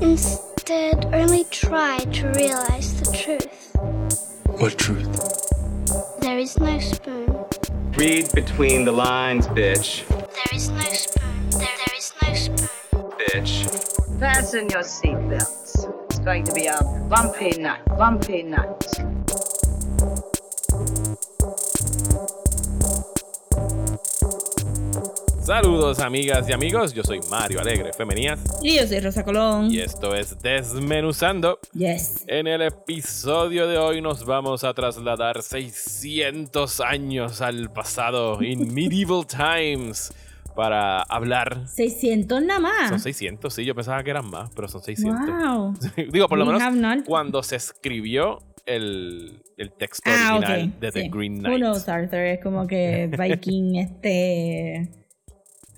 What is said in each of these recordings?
Instead, only try to realize the truth. What truth? There is no spoon. Read between the lines, bitch. There is no spoon. There, there is no spoon. Bitch. Fasten your seatbelts. It's going to be a bumpy night, bumpy night. Saludos amigas y amigos, yo soy Mario Alegre Femenías Y yo soy Rosa Colón. y esto es Desmenuzando. Yes. En el episodio de hoy nos vamos a trasladar 600 años al pasado, in medieval times, para hablar... 600 nada más. Son 600, sí, yo pensaba que eran más, pero son 600. Wow. Digo, por lo We menos cuando se escribió el, el texto Ah, original de The sí. Green Who Knight. knows, Arthur? Es como que Viking, este.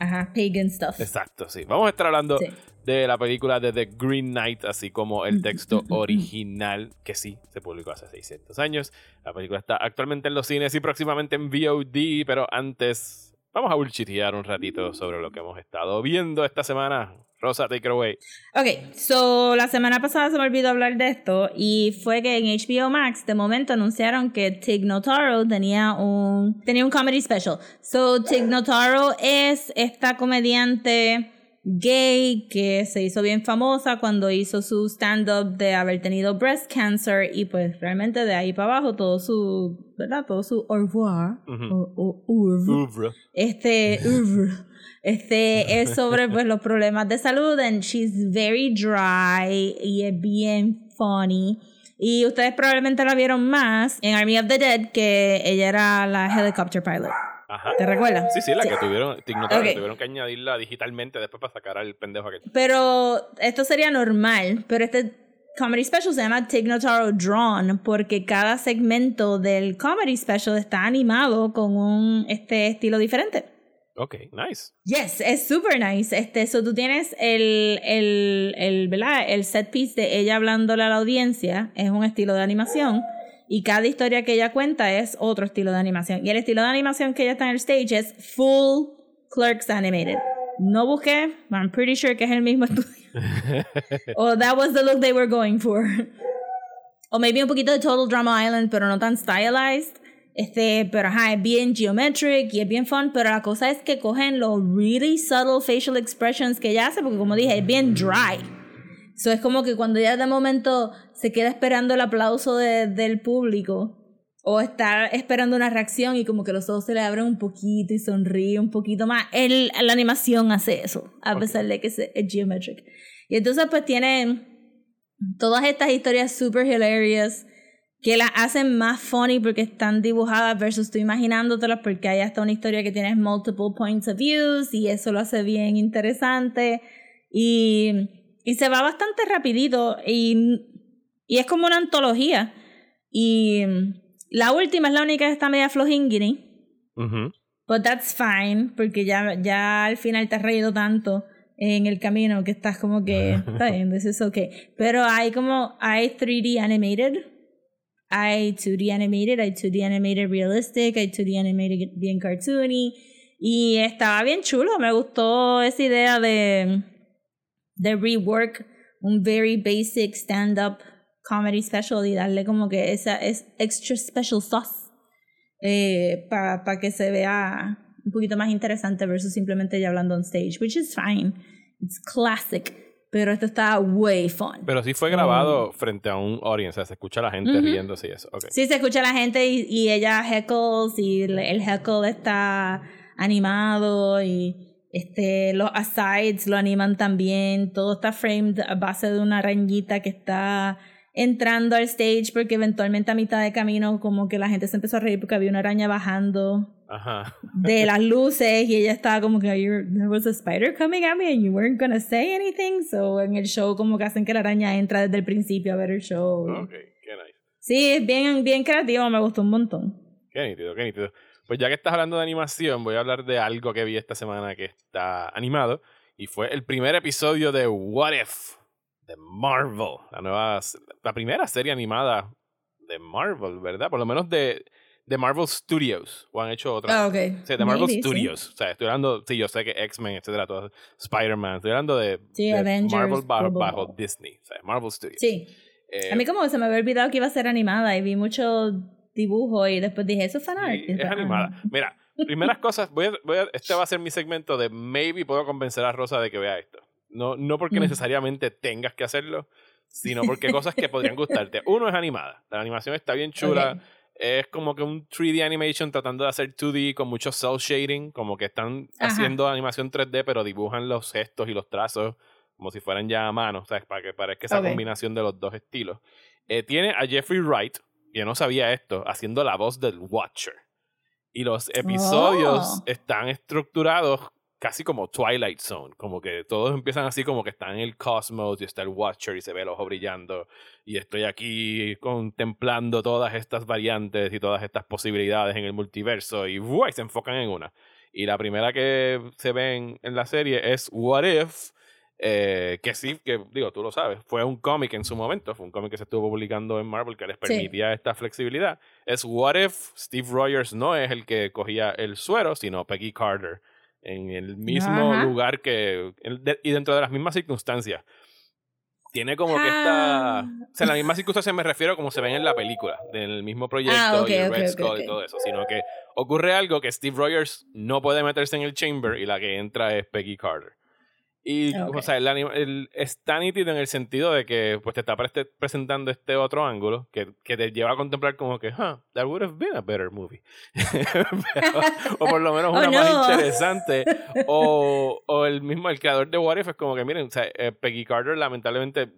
Ajá, pagan stuff. Exacto, sí. Vamos a estar hablando Sí. de la película de The Green Knight, así como el texto original, que sí, se publicó hace 600 años. La película está actualmente en los cines y próximamente en VOD, pero antes vamos a bullshitear un ratito sobre lo que hemos estado viendo esta semana. Rosa, take it away. Ok, so la semana pasada se me olvidó hablar de esto y fue que en HBO Max de momento anunciaron que Tig Notaro tenía un tenía un comedy special. So Tig Notaro es esta comediante gay que se hizo bien famosa cuando hizo su stand-up de haber tenido breast cancer y pues realmente de ahí para abajo todo su, ¿verdad? Todo su au revoir o, o oeuvre. Este oeuvre, este es sobre pues los problemas de salud and she's very dry y es bien funny. Y ustedes probablemente la vieron más en Army of the Dead que ella era la helicopter pilot Ajá. ¿te recuerdas? Sí, sí, la que tuvieron, Ok. tuvieron que añadirla digitalmente después para sacar al pendejo aquel. pero esto sería normal pero este comedy special se llama Tig Notaro Drawn porque cada segmento del comedy special está animado con un este estilo diferente Ok, nice. Yes, es super nice. Este, so tú tienes el, el, el, ¿verdad? el set piece de ella hablándole a la audiencia, es un estilo de animación. Y cada historia que ella cuenta es otro estilo de animación. Y el estilo de animación que ella está en el stage es full Clerks Animated. No busqué, I'm pretty sure que es el mismo estudio. o that was the look they were going for. o maybe un poquito de Total Drama Island, pero no tan stylized. Este, pero ajá, es bien geometric y es bien fun, pero la cosa es que cogen los really subtle facial expressions que ella hace, porque como dije, es bien dry. So es como que cuando ella de momento se queda esperando el aplauso de- del público, o está esperando una reacción y como que los ojos se le abren un poquito y sonríe un poquito más. El, la animación hace eso, a pesar de que se- es geometric. Y entonces pues tienen todas estas historias super hilarious que las hacen más funny porque están dibujadas versus tú imaginándotelas porque hay hasta una historia que tienes multiple points of views y eso lo hace bien interesante y, y se va bastante rapidito y, y es como una antología y la última es la única que está media flojingiri Ujú. But that's fine, porque ya, ya al final te has reído tanto en el camino que estás como que, está bien, this is okay. Pero hay como, hay 3D animated, hay 2D animated, hay 2D animated realistic, hay 2D animated bien cartoony, y estaba bien chulo, me gustó esa idea de, de rework un very basic stand-up comedy special y darle como que esa es extra special sauce para que se vea un poquito más interesante versus simplemente ella hablando on stage, which is fine. It's classic. Pero esto está way fun. Pero sí fue grabado frente a un audience, o sea, se escucha a la gente Ujú. riéndose y eso. Ok. Sí, se escucha a la gente y, y ella heckles y el heckle está animado y este, los asides lo animan también. Todo está framed a base de una arañita que está entrando al stage porque eventualmente a mitad de camino como que la gente se empezó a reír porque había una araña bajando Ajá. de las luces y ella estaba como que "You're- there was a spider coming at me and you weren't gonna say anything so en el show como que hacen que la araña entra desde el principio a ver el show Ok, qué nice. sí es bien bien creativo me gustó un montón Qué nítido, qué nítido. Pues ya que estás hablando de animación, voy a hablar de algo que vi esta semana que está animado. Y fue el primer episodio de What If de Marvel. La nueva, la primera serie animada de Marvel, ¿verdad? Por lo menos de, de Marvel Studios, o han hecho otra. Ah, ok. Sí, de Marvel Maybe, sí. Studios. O sea, estoy hablando, sí, yo sé que X-Men, etcétera, todo, Spider-Man, estoy hablando de, Sí, de Avengers, Marvel bajo. Disney, o sea, Marvel Studios. Sí. Eh, A mí como se me había olvidado que iba a ser animada y vi mucho dibujo y después dije, eso es fanart. Es ah, animada. no. Mira, primeras cosas, voy a, voy a- este va a ser mi segmento de maybe puedo convencer a Rosa de que vea esto. No, no porque necesariamente tengas que hacerlo, sino porque cosas que podrían gustarte. Uno es animada. La animación está bien chula. Es como que un 3D animation tratando de hacer 2D con mucho cell shading, como que están Ajá. haciendo animación 3D, pero dibujan los gestos y los trazos como si fueran ya a mano, ¿sabes? Para que parezca esa combinación de los dos estilos. Eh, tiene a Jeffrey Wright, yo no sabía esto, haciendo la voz del Watcher. Y los episodios Oh. están estructurados casi como Twilight Zone, como que todos empiezan así como que están en el cosmos y está el Watcher y se ve el ojo brillando y estoy aquí contemplando todas estas variantes y todas estas posibilidades en el multiverso y, ¡buah! y se enfocan en una. Y la primera que se ven en la serie es What If, eh, que sí, que digo, tú lo sabes, fue un cómic en su momento, fue un cómic que se estuvo publicando en Marvel que les Sí. permitía esta flexibilidad. Es What If Steve Rogers no es el que cogía el suero, sino Peggy Carter, en el mismo Ajá. lugar que, en- y dentro de las mismas circunstancias. Tiene como que esta... Ah. O sea, en las mismas circunstancias me refiero como se ven en la película, del mismo proyecto Ah, ok, y el Red ok, Skull ok. y todo eso, sino que ocurre algo que Steve Rogers no puede meterse en el chamber y la que entra es Peggy Carter. Y, Ok. o sea, el, el- está nítido en el sentido de que pues te está presentando este otro ángulo que, que te lleva a contemplar como que, huh, that would have been a better movie. Pero- o por lo menos Oh, una más interesante. O, o el mismo, el creador de What If es como que, miren, o sea, eh, Peggy Carter lamentablemente,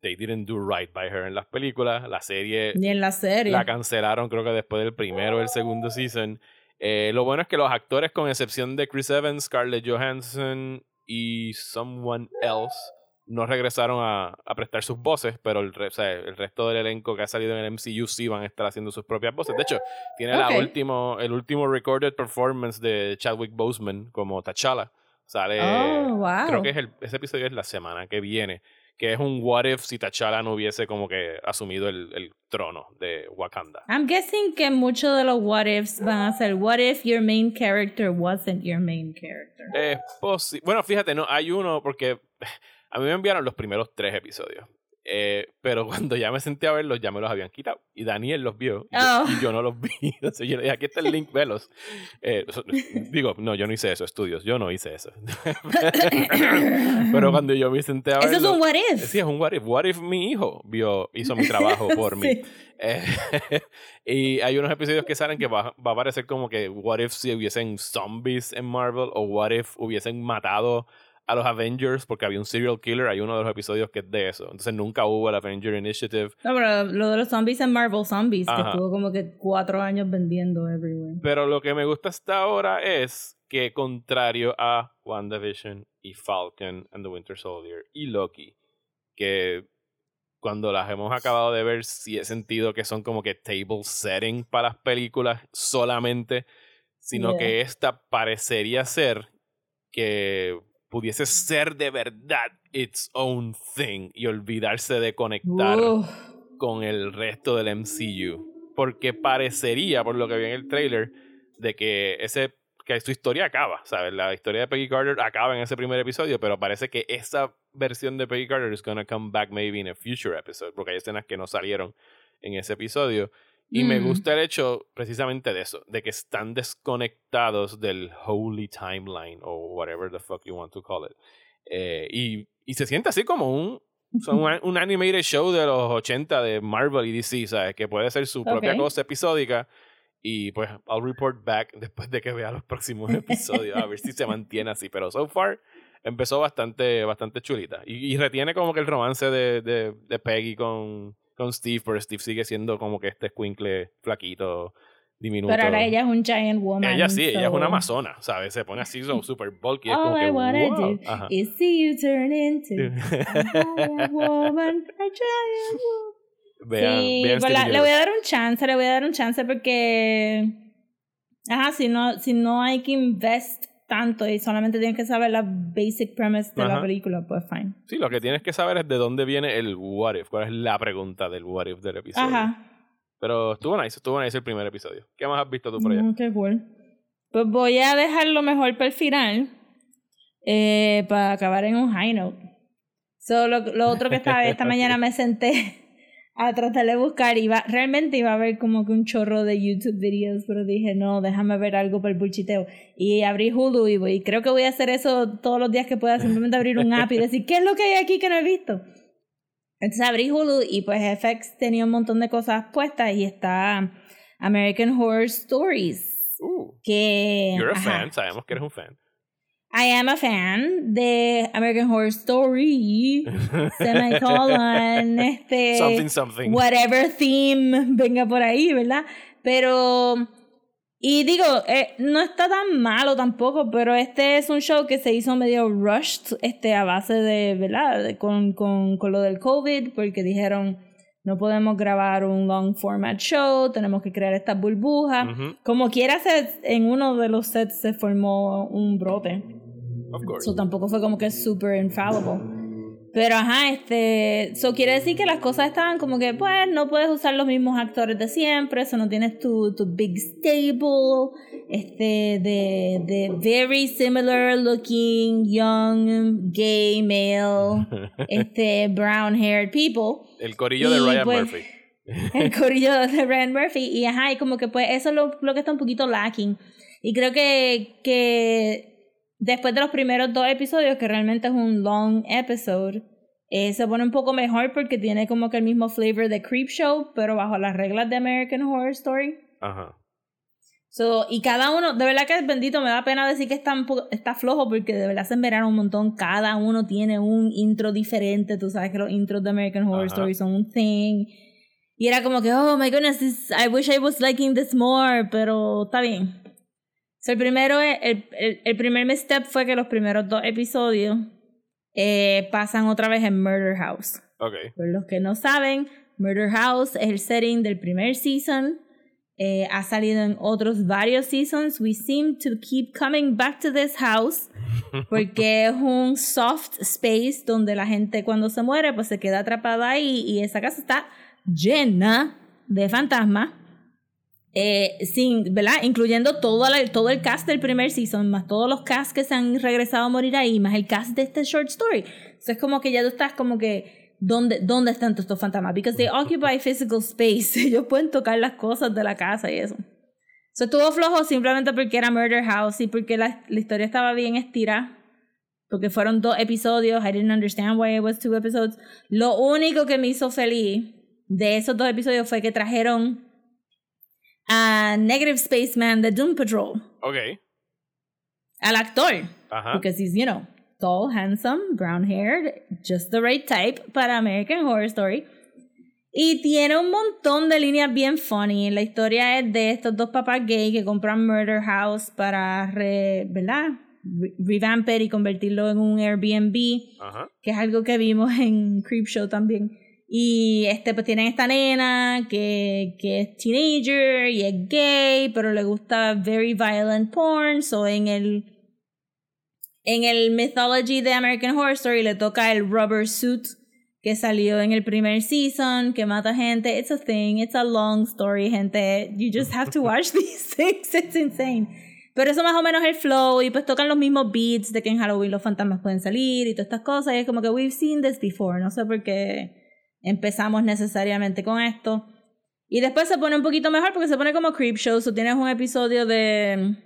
they didn't do right by her en las películas. La serie Ni en la serie. la cancelaron creo que después del primero o el segundo season. Eh, lo bueno es que los actores, con excepción de Chris Evans, Scarlett Johansson y someone else, no regresaron a, a prestar sus voces, pero el, re- o sea, el resto del elenco que ha salido en el MCU sí van a estar haciendo sus propias voces. De hecho, tiene la último, el último recorded performance de Chadwick Boseman como T'Challa. Sale, Oh, wow. creo que es el, ese episodio es la semana que viene, que es un what if si T'Challa no hubiese como que asumido el, el trono de Wakanda. I'm guessing que muchos de los what ifs van a ser what if your main character wasn't your main character. Es posi- bueno, fíjate, no, hay uno porque a mí me enviaron los primeros tres episodios. Eh, pero cuando ya me senté a verlos, ya me los habían quitado. Y Daniel los vio y yo- Oh. y yo no los vi. Entonces yo le dije, aquí está el link, velos. Eh, digo, no, yo no hice eso, estudios. Yo no hice eso. pero cuando yo me senté a Eso verlos... es un what if. Sí, es un what if. What if mi hijo vio, hizo mi trabajo por mí. Sí. Eh, y hay unos episodios que salen que va, va a parecer como que what if si hubiesen zombies en Marvel o what if hubiesen matado a los Avengers porque había un serial killer. Hay uno de los episodios que es de eso. Entonces nunca hubo el Avenger Initiative. No, pero lo de los zombies en Marvel Zombies, que estuvo como que cuatro años vendiendo everywhere. Pero lo que me gusta hasta ahora es que contrario a WandaVision y Falcon and the Winter Soldier y Loki, que cuando las hemos acabado de ver sí he sentido que son como que table setting para las películas solamente, sino Yeah. que esta parecería ser que pudiese ser de verdad its own thing y olvidarse de conectar Uf. con el resto del MCU. Porque parecería, por lo que vi en el trailer, de que ese que su historia acaba, ¿sabes? La historia de Peggy Carter acaba en ese primer episodio, pero parece que esa versión de Peggy Carter is gonna come back maybe in a future episode, porque hay escenas que no salieron en ese episodio. Y me gusta el hecho precisamente de eso, de que están desconectados del holy timeline o whatever the fuck you want to call it. Eh, y, y se siente así como un, son un, un animated show de los 80 de Marvel y DC, ¿sabes? Que puede ser su propia cosa episódica. Y pues, I'll report back después de que vea los próximos episodios, a ver si se mantiene así. Pero so far, empezó bastante, bastante chulita. Y, y retiene como que el romance de, de, de Peggy con, con Steve, pero Steve sigue siendo como que este squinkle flaquito, diminuto. Pero ahora ella es un giant woman. Ella sí, ella es so- una amazona, ¿sabes? Se pone así, son super bulky. Es All como I que, wanna wow. do Ajá. is see you turn into a woman, a giant woman. Vean, sí, vean pues la- le voy a dar un chance, le voy a dar un chance porque. Ajá, si no, si no hay que invest tanto y solamente tienes que saber la basic premise de Ajá. la película, pues fine. Sí, lo que tienes que saber es de dónde viene el what if. ¿Cuál es la pregunta del what if del episodio? Ajá. Pero estuvo nice, estuvo nice el primer episodio. ¿Qué más has visto tú por allá? Mm, qué cool. Pues voy a dejarlo mejor para el final. eh, para acabar en un high note. So, lo, lo otro que estaba esta mañana me senté a tratar de buscar. Iba, realmente iba a ver como que un chorro de YouTube videos, pero dije, no, déjame ver algo para el bulchiteo. Y abrí Hulu y, voy, y creo que voy a hacer eso todos los días que pueda, simplemente abrir un app y decir, ¿qué es lo que hay aquí que no he visto? Entonces abrí Hulu y pues FX tenía un montón de cosas puestas y está American Horror Stories. Uh, Que, you're a ajá. fan, sabemos que eres un fan. I am a fan de American Horror Story. Semicolon, este. something, something. Whatever theme venga por ahí, ¿verdad? Pero. Y digo, eh, no está tan malo tampoco, pero este es un show que se hizo medio rushed, este, a base de, ¿verdad? De- con, con, con lo del COVID, porque dijeron, no podemos grabar un long format show, tenemos que crear estas burbujas. Como quiera, se- en uno de los sets se formó un brote. So tampoco fue como que super infallible. Pero ajá, este. Eso quiere decir que las cosas estaban como que, pues, no puedes usar los mismos actores de siempre, eso no tienes tu, tu big stable, este, de, de very similar looking, young, gay, male, este, brown haired people El corillo de Y, Ryan pues, Murphy. el corillo de Ryan Murphy y ajá y como que pues eso es lo, lo que está un poquito lacking y creo que que después de los primeros dos episodios que realmente es un long episode eh, se pone un poco mejor porque tiene como que el mismo flavor de Creepshow pero bajo las reglas de American Horror Story Ajá. So, y cada uno, de verdad que es bendito, me da pena decir que está, flojo porque de verdad se enveraron un montón. Cada uno tiene un intro diferente. Tú sabes que los intros de American Horror Ajá. Story son un thing. Y era como que, oh my goodness, this- I wish I was liking this more, pero está bien. So, el primero, el, el, el primer misstep fue que los primeros dos episodios eh, pasan otra vez en Murder House. Ok. Por los que no saben, Murder House es el setting del primer season. Eh, ha salido en otros varios seasons. We seem to keep coming back to this house porque es un soft space donde la gente cuando se muere pues se queda atrapada ahí y esa casa está llena de fantasmas. Eh, sin, ¿verdad? Incluyendo todo, todo el cast del primer season, más todos los casts que se han regresado a morir ahí, más el cast de este short story. Entonces es como que ya tú estás como que, ¿dónde, dónde están todos estos fantasmas? Because they occupy physical space. Ellos pueden tocar las cosas de la casa y eso. So, estuvo flojo simplemente porque era Murder House y porque la, la historia estaba bien estirada. Porque fueron dos episodios. I didn't understand why it was two episodes. Lo único que me hizo feliz de esos dos episodios fue que trajeron a Negative Spaceman de Doom Patrol. Ok. Al actor. Ajá. Because he's, you know, tall, handsome, brown haired, just the right type para American Horror Story. Y tiene un montón de líneas bien funny. La historia es de estos dos papás gay que compran Murder House para, re, ¿verdad? Re- y convertirlo en un Airbnb Ajá. que es algo que vimos en Creepshow también. Y este, pues tienen esta nena que, que es teenager y es gay, pero le gusta very violent porn. So en el, en el mythology de American Horror Story le toca el rubber suit que salió en el primer season, que mata gente. It's a thing, it's a long story, gente. You just have to watch these things, it's insane. Pero eso más o menos es el flow y pues tocan los mismos beats de que en Halloween los fantasmas pueden salir y todas estas cosas y es como que we've seen this before, no sé por qué empezamos necesariamente con esto. Y después se pone un poquito mejor porque se pone como Creepshow, so tienes un episodio de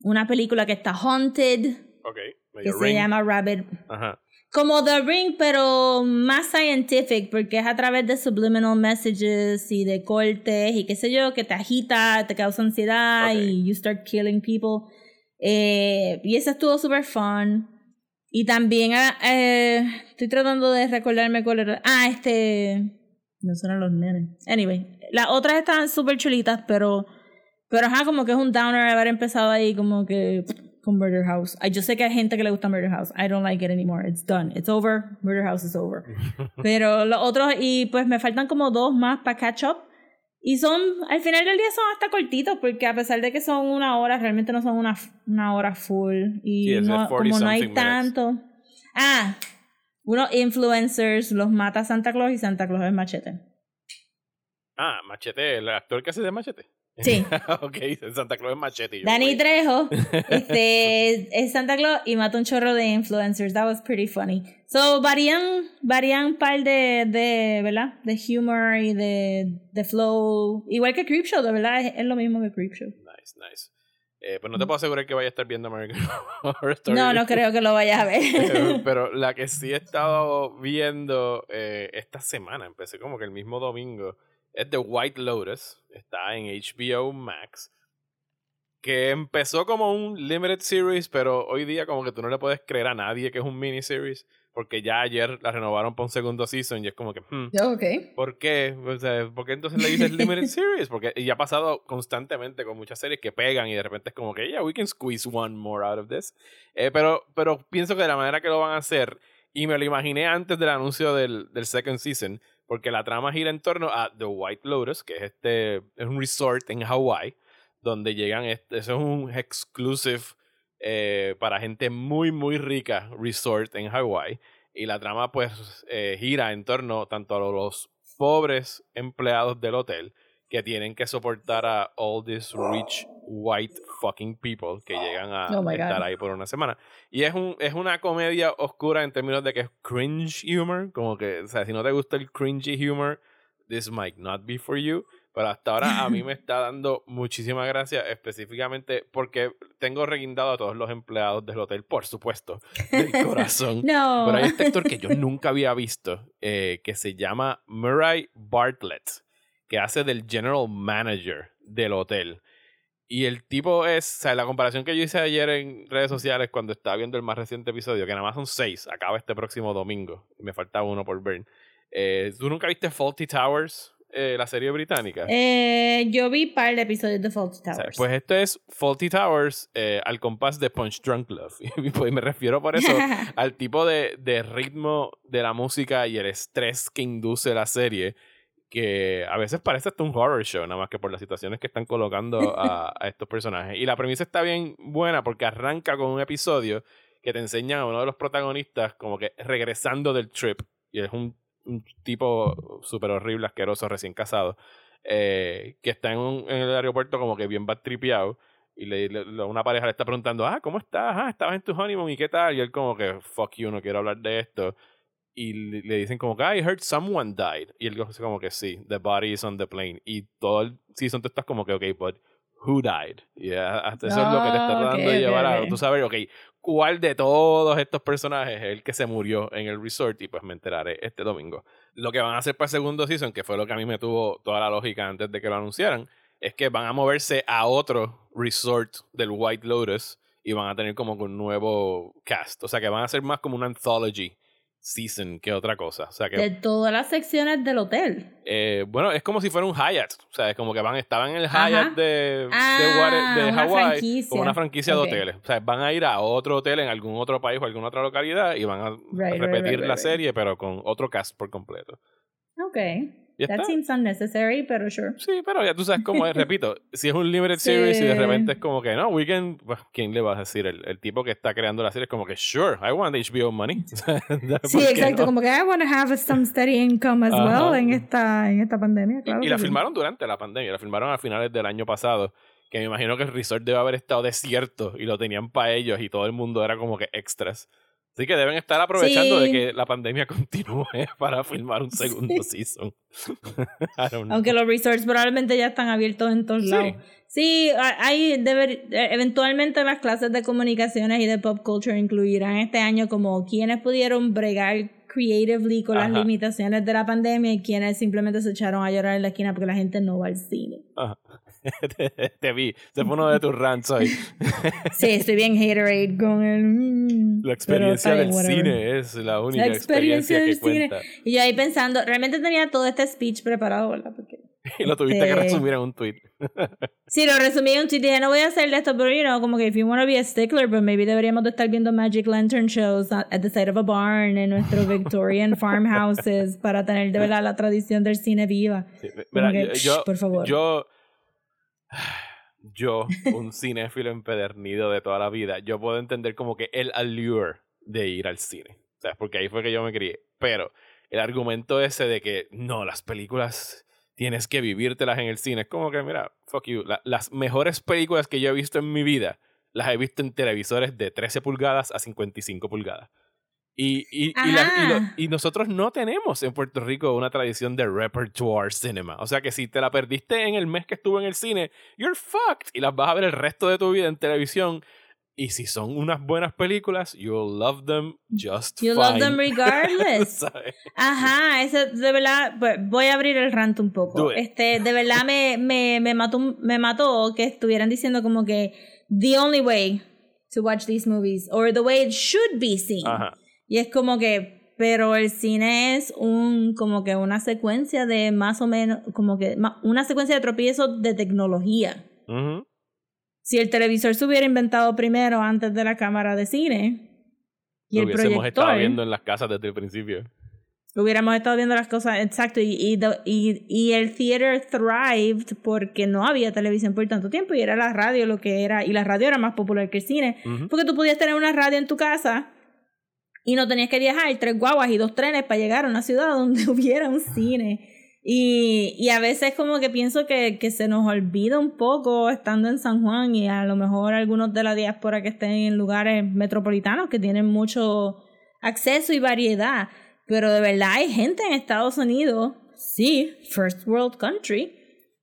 una película que está haunted, Ok. que se llama Rabbit Ajá. como The Ring, pero más scientific, porque es a través de subliminal messages y de cortes y qué sé yo, que te agita, te causa ansiedad y you start killing people. Eh, y ese estuvo super fun. Y también ah, eh, estoy tratando de recordarme cuál era. Ah, este. No son los nenes. Anyway, las otras estaban súper chulitas, pero. Pero ajá, como que es un downer haber empezado ahí, como que con Murder House. Yo sé que hay gente que le gusta Murder House. I don't like it anymore. It's done. It's over. Murder House is over. Pero los otros, y pues me faltan como dos más para catch up. Y son, al final del día son hasta cortitos, porque a pesar de que son una hora, realmente no son una, una hora full. Y Sí, no, 40 como no hay minutes. tanto. Ah, unos influencers los mata Santa Claus y Santa Claus es machete. Ah, Machete, el actor que hace de Machete. Sí. ok, Santa Claus es Machete. yo, Danny güey. Trejo este, es Santa Claus y mata un chorro de influencers. That was pretty funny. So, varían, varían un par de, de, ¿verdad? De humor y de, de flow. Igual que Creepshow, de verdad, es, es lo mismo que Creepshow. Nice, nice. Eh, pues no te puedo asegurar que vaya a estar viendo American Horror Story. No, no creo que lo vayas a ver. Pero la que sí he estado viendo eh, esta semana, empecé como que el mismo domingo, es The White Lotus. Está en HBO Max. Que empezó como un limited series, pero hoy día como que tú no le puedes creer a nadie que es un miniseries. Porque ya ayer la renovaron para un segundo season y es como que, hmm, ok. ¿Por qué? O sea, ¿por qué entonces le dices limited series? Porque y ha pasado constantemente con muchas series que pegan y de repente es como que, yeah, we can squeeze one more out of this. Eh, pero, pero pienso que de la manera que lo van a hacer, y me lo imaginé antes del anuncio del, del second season, porque la trama gira en torno a The White Lotus, que es este, es un resort en Hawaii, donde llegan, este, es un exclusive eh, para gente muy, muy rica resort en Hawaii. Y la trama pues eh, gira en torno tanto a los pobres empleados del hotel que tienen que soportar a all these rich white fucking people que llegan a Oh estar ahí por una semana. Y es, un, es una comedia oscura en términos de que es cringe humor, como que, o sea, si no te gusta el cringy humor, this might not be for you. Pero hasta ahora a mí me está dando muchísima gracia, específicamente porque tengo reguindado a todos los empleados del hotel, por supuesto, del corazón. No. Pero hay este actor que yo nunca había visto, eh, que se llama Murray Bartlett, que hace del general manager del hotel. Y el tipo es, o sea, la comparación que yo hice ayer en redes sociales cuando estaba viendo el más reciente episodio, que nada más son seis, acaba este próximo domingo, y me falta uno por ver. Eh, ¿Tú nunca viste Faulty Towers, eh, la serie británica? Eh, yo vi par de episodios de Faulty O sea, Towers. pues esto es Faulty Towers eh, al compás de Punch Drunk Love. Y pues me refiero por eso al tipo de, de ritmo de la música y el estrés que induce la serie, que a veces parece hasta un horror show, nada más que por las situaciones que están colocando a, a estos personajes. Y la premisa está bien buena porque arranca con un episodio que te enseña a uno de los protagonistas como que regresando del trip, y es un, un tipo súper horrible, asqueroso, recién casado, eh, que está en, un- en el aeropuerto como que bien tripeado y le, le- le- una pareja le está preguntando, ah, ¿cómo estás? Ah, estabas en tu honeymoon y qué tal? Y él como que, fuck you, no quiero hablar de esto. Y le, dicen como que, I heard someone died. Y él dice como que sí, the body is on the plane. Y todo el season tú estás como que, ok, but who died? Y ah, hasta eso es lo que te está Ah, tratando ok, de llevar a, ok. tú saber, ok, ¿cuál de todos estos personajes es el que se murió en el resort? Y pues me enteraré este domingo. Lo que van a hacer para el segundo season, que fue lo que a mí me tuvo toda la lógica antes de que lo anunciaran, es que van a moverse a otro resort del White Lotus y van a tener como un nuevo cast. O sea que van a ser más como una anthology season que otra cosa. O sea que, de todas las secciones del hotel. eh, bueno, es como si fuera un Hyatt. O sea, es como que van, estaban en el Ajá. Hyatt de, de, Ah, de Hawái franquicia. como una franquicia de hoteles. O sea, van a ir a otro hotel en algún otro país o alguna otra localidad y van a Right, repetir right, right, la serie, pero con otro cast por completo. Ok. Ya That está. seems unnecessary, pero sure. Sí, pero ya tú sabes cómo es, repito, si es un limited Sí. series y de repente es como que no, Weekend, pues, ¿quién le va a decir? El, el tipo que está creando la serie es como que, sure, I want HBO money. Sí, exacto, como que I want to have some steady income as Ajá. well en esta, en esta pandemia, claro. y que la sí. filmaron durante la pandemia, la filmaron a finales del año pasado, que me imagino que el resort debe haber estado desierto y lo tenían para ellos y todo el mundo era como que extras. Así que deben estar aprovechando Sí. de que la pandemia continúe para filmar un segundo season. Aunque los resorts probablemente ya están abiertos en todos Sí. lados. Sí, ha- hay deber- eh, eventualmente las clases de comunicaciones y de pop culture incluirán este año como quienes pudieron bregar creatively con las limitaciones de la pandemia y quienes simplemente se echaron a llorar en la esquina porque la gente no va al cine. Ajá. Te, te vi, se fue uno de tus rants hoy. Sí, estoy bien haterade con el... mm, La experiencia del whatever. cine es la única La experiencia experiencia, del que cine. cuenta. Y yo ahí pensando, realmente tenía todo este speech preparado, ¿verdad? Porque Y lo tuviste que Este- resumir en un tweet. Sí, lo resumí en un tweet dije, no voy a hacer de esto, pero, you know, como que if you want to be a stickler, but maybe deberíamos de estar viendo Magic Lantern shows at the side of a barn en nuestros Victorian farmhouses para tener de verdad la tradición del cine viva. Sí, mira, que, yo, shh, yo, por favor. yo, yo, un cinéfilo empedernido de toda la vida, yo puedo entender como que el allure de ir al cine. ¿Sabes? Porque ahí fue que yo me crié. Pero el argumento ese de que no, las películas tienes que vivírtelas en el cine. Es como que, mira, fuck you. La- las mejores películas que yo he visto en mi vida las he visto en televisores de 13 pulgadas a 55 pulgadas. Y, y, y, la- lo- Ajá. y nosotros no tenemos en Puerto Rico una tradición de repertoire cinema. O sea que si te la perdiste en el mes que estuvo en el cine, you're fucked. Y las vas a ver el resto de tu vida en televisión. Y si son unas buenas películas, you'll love them just You fine. love them regardless. Ajá, eso de verdad, pues, voy a abrir el rant un poco. Este, de verdad me, me, me mató, me mató que estuvieran diciendo como que the only way to watch these movies or the way it should be seen. Ajá. Y es como que, pero el cine es un, como que una secuencia de más o menos, como que una secuencia de tropiezos de tecnología. Si el televisor se hubiera inventado primero antes de la cámara de cine y Lo el hubiésemos estado viendo en las casas desde el principio. hubiéramos estado viendo las cosas, exacto, y, y, y, y el theater thrived porque no había televisión por tanto tiempo y era la radio lo que era, y la radio era más popular que el cine, porque tú podías tener una radio en tu casa y no tenías que viajar tres guaguas y dos trenes para llegar a una ciudad donde hubiera un cine. Y, y a veces como que pienso que, que se nos olvida un poco estando en San Juan y a lo mejor algunos de la diáspora que estén en lugares metropolitanos que tienen mucho acceso y variedad. Pero de verdad hay gente en Estados Unidos, sí, first world country,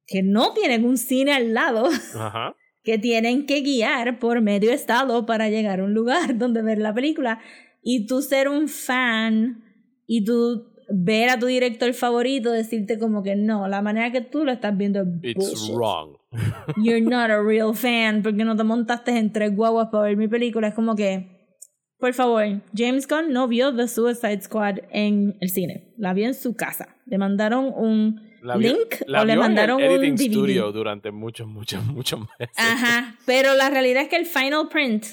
que no tienen un cine al lado Ajá. que tienen que guiar por medio estado para llegar a un lugar donde ver la película y tú ser un fan y tú ver a tu director favorito decirte como que no, la manera que tú lo estás viendo es It's bullshit. wrong. You're not a real fan porque no te montaste en tres guaguas para ver mi película. Es como que, por favor, James Gunn no vio The Suicide Squad en el cine, la vio en su casa. Le mandaron un La vio- link la o le vio en el mandaron un editing DVD. studio durante muchos, muchos, muchos meses. Ajá, pero la realidad es que el final print,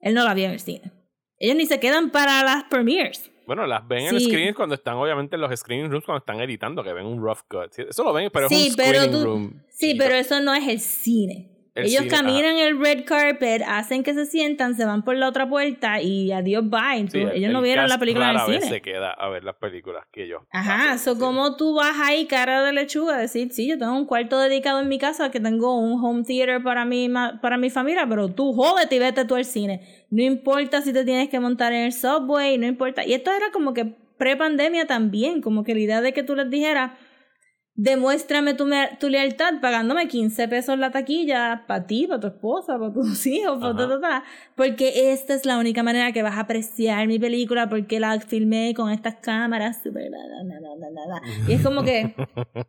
él no la vio en el cine. Ellos ni se quedan para las premieres. Bueno, las ven en Sí. screens cuando están, obviamente, en los screening rooms cuando están editando, que ven un rough cut. Eso lo ven, pero es un pero screening tú, room. sí, pero eso no es el cine. El Ellos cine, caminan el red carpet, hacen que se sientan, se van por la otra puerta y adiós, bye. Sí, el- ellos no el vieron la película en rara el vez cine. se queda a ver las películas que ellos. Ajá, hacen, so sí. como tú vas ahí cara de lechuga a decir, sí, yo tengo un cuarto dedicado en mi casa que tengo un home theater para mi, para mi familia, pero tú jódete y vete tú al cine. No importa si te tienes que montar en el subway, no importa. Y esto era como que pre-pandemia también, como que la idea de que tú les dijeras, demuéstrame tu, tu lealtad pagándome 15 pesos la taquilla para ti, para tu esposa, para tus hijos, para ta, ta, ta, porque esta es la única manera que vas a apreciar mi película porque la filmé con estas cámaras super la, la, la. y es como que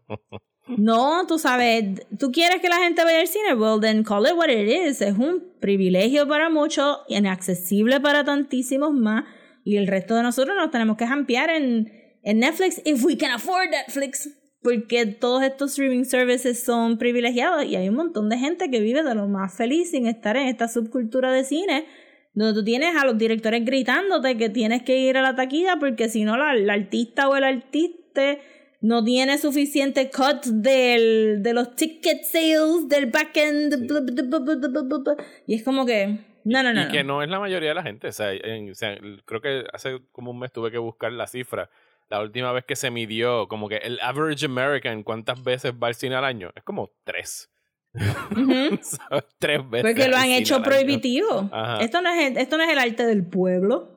no, tú sabes, tú quieres que la gente vaya al cine, well then call it what it is, es un privilegio para muchos, inaccesible para tantísimos más y el resto de nosotros nos tenemos que jampear en, en Netflix if we can afford Netflix. Porque todos estos streaming services son privilegiados y hay un montón de gente que vive de lo más feliz sin estar en esta subcultura de cine, donde tú tienes a los directores gritándote que tienes que ir a la taquilla porque si no la, la artista o el artista no tiene suficiente cut del, de los ticket sales, del backend. Y es como que... No, no, no. y no. que no es la mayoría de la gente. O sea, en- o sea, creo que hace como un mes tuve que buscar la cifra. La última vez que se midió, como que el average American, ¿cuántas veces va al cine al año? Es como tres. ¿Sabes? Tres veces. Porque lo han hecho prohibitivo. Esto no, es, esto no es el arte del pueblo.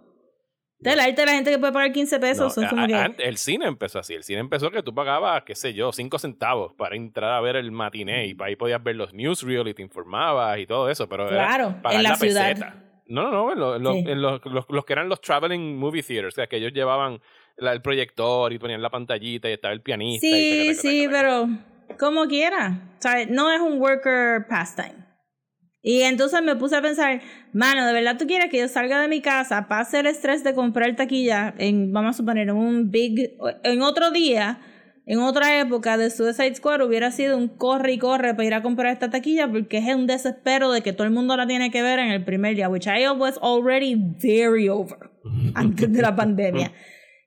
Este es el arte de la gente que puede pagar 15 No, pesos. es como a- antes- el cine empezó así. El cine empezó que tú pagabas, qué sé yo, cinco centavos para entrar a ver el matiné y ahí podías ver los newsreel y te informabas y todo eso. Pero claro, en la, ciudad. peseta. No, no, no, en, lo- en lo- Sí. en los, los- los que eran los traveling movie theaters, o sea, que ellos llevaban la- el proyector y ponían la pantallita y estaba el pianista. y Sí, taca, taca, sí, taca. pero como quiera. O sea, no es un worker pastime. Y entonces me puse a pensar, mano, ¿de verdad tú quieres que yo salga de mi casa, pase el estrés de comprar taquilla en, vamos a suponer, en un big, en otro día, en otra época de Suicide Squad hubiera sido un corre y corre para ir a comprar esta taquilla porque es un desespero de que todo el mundo la tiene que ver en el primer día, which I was already very over antes de la pandemia.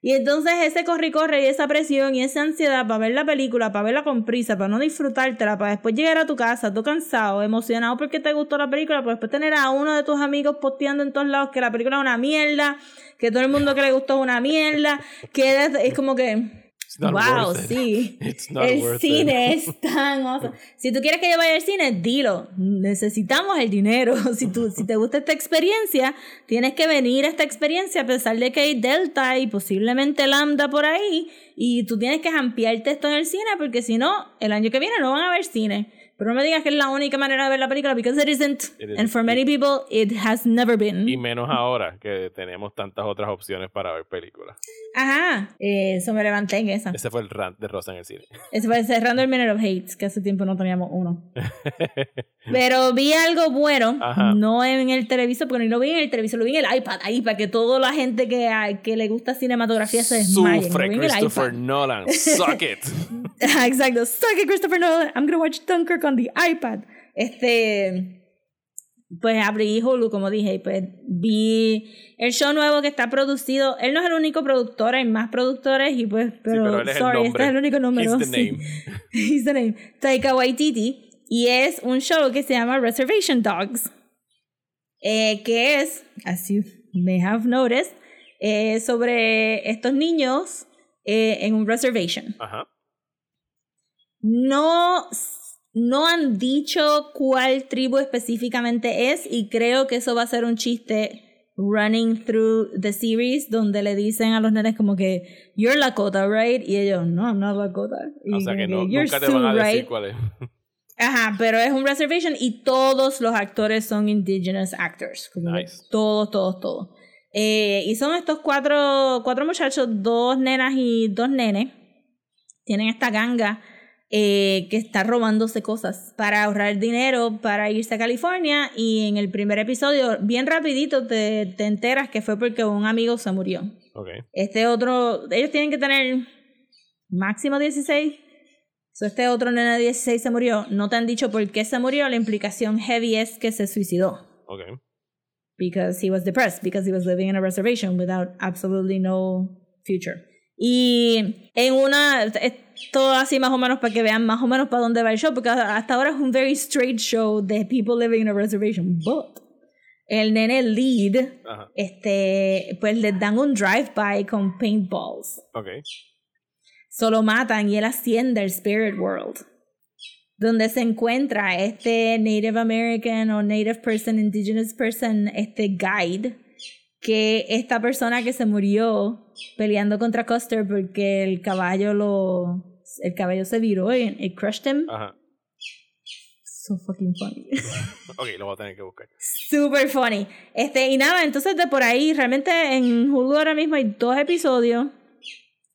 Y entonces ese corre y esa presión y esa ansiedad para ver la película, para verla con prisa, para no disfrutártela, para después llegar a tu casa, tú cansado, emocionado porque te gustó la película, para después tener a uno de tus amigos posteando en todos lados que la película es una mierda, que todo el mundo que le gustó es una mierda, que es, como que wow, sí. It's not el cine it. es tan awesome. Si tú quieres que yo vaya al cine, dilo. Necesitamos el dinero. Si, tú, si te gusta esta experiencia, tienes que venir a esta experiencia a pesar de que hay Delta y posiblemente Lambda por ahí. Y tú tienes que ampliarte esto en el cine porque si no, el año que viene no van a ver cine. Pero no me digas que es la única manera de ver la película because it isn't. It And isn't. for many people, it has never been. Y menos ahora que tenemos tantas otras opciones para ver películas. Ajá. Eh, Eso me levanté en esa. Ese fue el rant de Rosa en el cine. Ese fue cerrando el Minute of Hates, que hace tiempo no teníamos uno. Pero vi algo bueno, Ajá. no en el televisor, porque no lo vi en el televisor, lo vi en el iPad, ahí, para que toda la gente que, que le gusta cinematografía se desmaye. Sufre Christopher. Nolan. Suck it. Exacto. Suck it, Christopher Nolan. I'm gonna watch Dunkirk on the iPad. Este. Pues abrí Hulu, como dije, y pues vi el show nuevo que está producido. Él no es el único productor, hay más productores, y pues, pero, pero él es el sorry, nombre. este es el único número. He's the sí. name. He's the name. Taika Waititi. Y es un show que se llama Reservation Dogs. eh, que es, as you may have noticed, eh, sobre estos niños eh, en un reservation. Ajá. No, no han dicho cuál tribu específicamente es y creo que eso va a ser un chiste running through the series donde le dicen a los nenes como que you're Lakota, right? Y ellos, no, I'm not Lakota. Y O sea que no, "You're nunca te van a decir right?" cuál es. Ajá, pero es un reservation y todos los actores son indigenous actors. Nice. Todos, todos, todos. Eh, y son estos cuatro, cuatro muchachos, dos nenas y dos nenes. Tienen esta ganga eh, que está robándose cosas para ahorrar dinero para irse a California. Y en el primer episodio, bien rapidito, te, te enteras que fue porque un amigo se murió. Ok. Este otro, ellos tienen que tener máximo 16. So este otro nene de 16 se murió. No te han dicho por qué se murió. La implicación heavy es que se suicidó. Ok. Because he was depressed, because he was living in a reservation without absolutely no future. Y en una, es todo así más o menos para que vean más o menos para dónde va el show, porque hasta ahora es un very straight show de people living in a reservation. But el nene lead, Ajá. este, pues les dan un drive-by con paintballs. Ok. Solo matan y él asciende al Spirit World. Donde se encuentra este Native American o Native Person, Indigenous Person, este guide. Que esta persona que se murió peleando contra Custer porque el caballo lo. El caballo se viró y it crushed him. Ajá. So fucking funny. Ok, lo voy a tener que buscar. Super funny. Este, y nada, entonces de por ahí, realmente en Hulu ahora mismo hay dos episodios.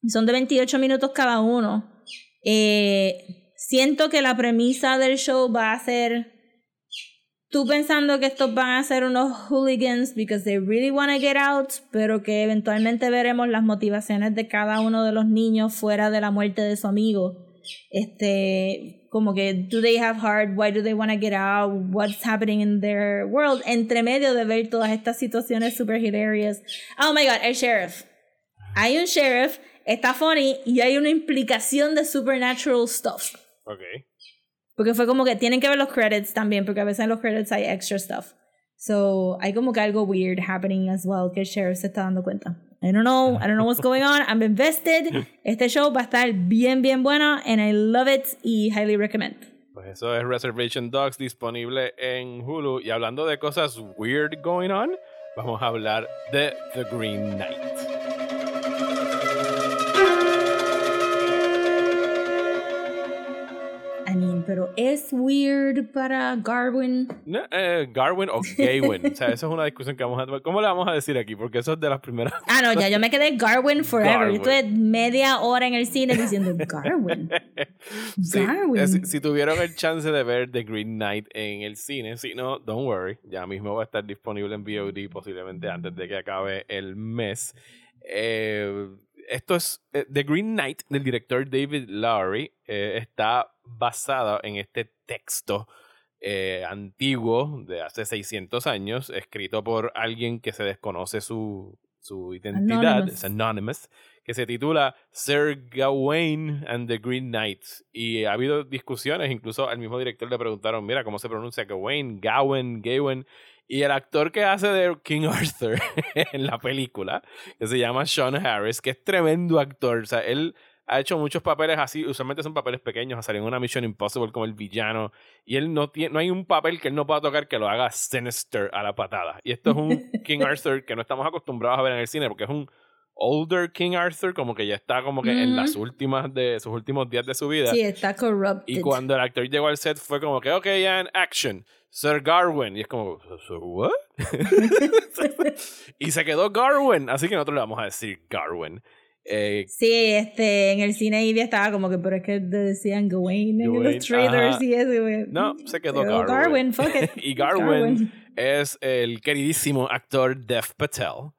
Son de 28 minutos cada uno. Eh, siento que la premisa del show va a ser tú pensando que estos van a ser unos hooligans because they really want to get out, pero que eventualmente veremos las motivaciones de cada uno de los niños fuera de la muerte de su amigo. Este, como que, do they have heart? Why do they want to get out? What's happening in their world? Entre medio de ver todas estas situaciones super hilarious. Oh my god, el sheriff. Hay un sheriff, está funny y hay una implicación de supernatural stuff. Ok. Porque fue como que tienen que ver los credits también, porque a veces en los credits hay extra stuff. So, hay como que algo weird happening as well que el sheriff se está dando cuenta. I don't know, I don't know what's going on. I'm invested. Este show va a estar bien, bien bueno, and I love it y highly recommend. Pues eso es Reservation Dogs disponible en Hulu. Y hablando de cosas weird going on, vamos a hablar de The Green Knight. Pero es weird para Garwin. No, eh, Garwin o Gaywin. o sea, eso es una discusión que vamos a ¿Cómo le vamos a decir aquí? Porque eso es de las primeras. Ah, no, ya yo me quedé Garwin forever. Garwin. Yo estuve media hora en el cine diciendo Garwin. Sí, Garwin. eh, si, si tuvieron el chance de ver The Green Knight en el cine, si no, don't worry, ya mismo va a estar disponible en VOD posiblemente antes de que acabe el mes. Eh, esto es eh, The Green Knight del director David Lowery, eh, está basado en este texto eh, antiguo de hace 600 años, escrito por alguien que se desconoce su, su identidad, es anonymous, que se titula Sir Gawain and the Green Knight. Y ha habido discusiones, incluso al mismo director le preguntaron, mira, ¿cómo se pronuncia Gawain, Gawain, Gawain? Y el actor que hace de King Arthur en la película, que se llama Sean Harris, que es tremendo actor, o sea, él ha hecho muchos papeles así, usualmente son papeles pequeños, ha salido en una Mission Impossible como el villano, y él no tiene, no hay un papel que él no pueda tocar que lo haga sinister a la patada. Y esto es un King Arthur que no estamos acostumbrados a ver en el cine, porque es un older King Arthur, como que ya está como que en las últimas de sus últimos días de su vida. Sí, está corrupted. Y cuando el actor llegó al set fue como que, ok, and action, Sir Garwin. Y es como, ¿Sir what? y se quedó Garwin, así que nosotros le vamos a decir Garwin. Eh, sí, este, en el cine Ivy estaba como que, pero es que decían Gawain en los trailers ajá. y eso. no, se quedó Se quedó Garwin. Garwin, fuck it. y Garwin, es el queridísimo actor Dev Patel.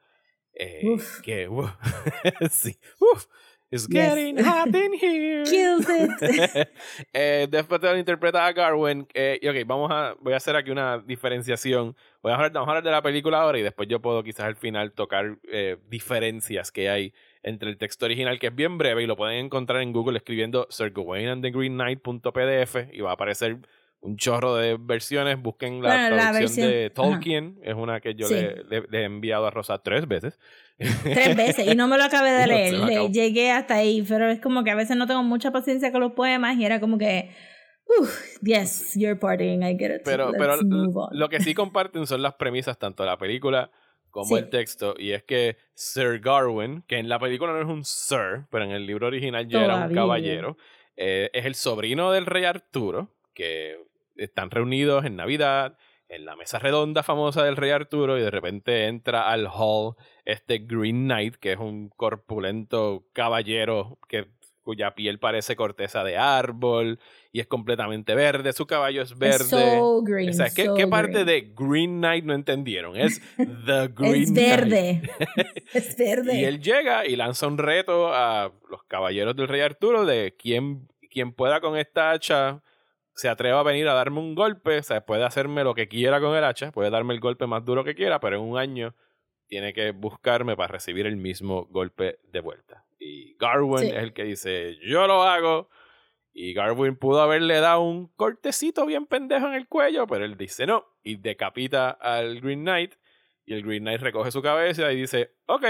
Eh, Uf. que, uf, sí, uf, it's Yes. getting hot in here. Kills it. eh, Dev Patel interpreta a Garwin. Eh, y ok, vamos a, voy a hacer aquí una diferenciación. Voy a hablar, vamos a hablar de la película ahora y después yo puedo quizás al final tocar eh, diferencias que hay entre el texto original, que es bien breve y lo pueden encontrar en Google escribiendo Sir Gawain and the Green Knight.pdf y va a aparecer un chorro de versiones. Busquen la Bueno, la traducción de versión- ajá. Tolkien, es una que yo Sí. le, le- le he enviado a Rosa tres veces. Tres veces y no me lo acabé de No, leer. me Le-. Llegué hasta ahí, pero es como que a veces no tengo mucha paciencia con los poemas y era como que, uff, yes, you're partying, I get it. Pero, Let's pero move on. lo que sí comparten son las premisas, tanto de la película como Sí. el texto. Y es que Sir Garwin, que en la película no es un Sir, pero en el libro original ya era un Todavía. caballero, eh, es el sobrino del rey Arturo, que están reunidos en Navidad, en la mesa redonda famosa del rey Arturo, y de repente entra al hall este Green Knight, que es un corpulento caballero que cuya piel parece corteza de árbol y es completamente verde, su caballo es verde. So green. O sea, ¿qué, so qué parte green. de Green Knight no entendieron? Es The Green Es Knight. verde. es verde. Y él llega y lanza un reto a los caballeros del rey Arturo de quien, quien pueda con esta hacha se atreva a venir a darme un golpe, o sea, puede hacerme lo que quiera con el hacha, puede darme el golpe más duro que quiera, pero en un año tiene que buscarme para recibir el mismo golpe de vuelta. Y Garwin Sí. es el que dice, yo lo hago. Y Garwin pudo haberle dado un cortecito bien pendejo en el cuello, pero él dice no. Y decapita al Green Knight. Y el Green Knight recoge su cabeza y dice, ok,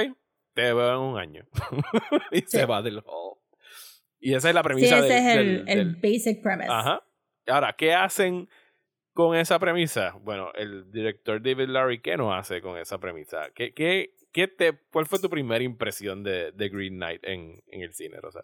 te veo en un año. y se va del hall. Y esa es la Sí, premisa ese del- es el, del- el del- basic premise. Ajá. Ahora, ¿qué hacen con esa premisa? Bueno, el director David Larry, ¿qué no hace con esa premisa? ¿Qué, qué, qué te, ¿Cuál fue tu primera impresión de, de Green Knight en, en el cine, Rosa?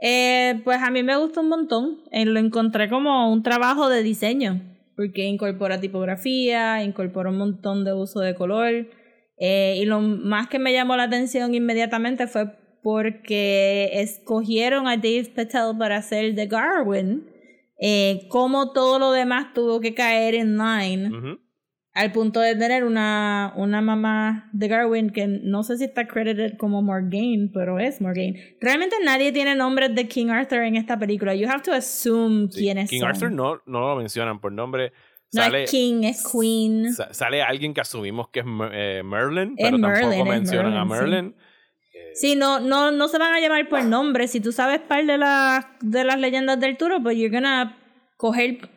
Eh, pues a mí me gustó un montón. Eh, lo encontré como un trabajo de diseño, porque incorpora tipografía, incorpora un montón de uso de color. Eh, y lo más que me llamó la atención inmediatamente fue porque escogieron a Dave Patel para hacer The Garwin. Eh, como todo lo demás tuvo que caer en line al punto de tener una, una mamá de Garwin que no sé si está credited como Morgaine, pero es Morgaine. Realmente nadie tiene nombres de King Arthur en esta película. You have to assume Sí, quiénes King son. Arthur no, no lo mencionan por nombre. no Sale, es King, es Queen. sa- sale alguien que asumimos que es eh, Merlin, Es pero tampoco es mencionan a Merlin, sí. Sí, no, no, no se van a llamar por nombre. Si tú sabes par de, las de las leyendas del Turo, pues you're gonna coger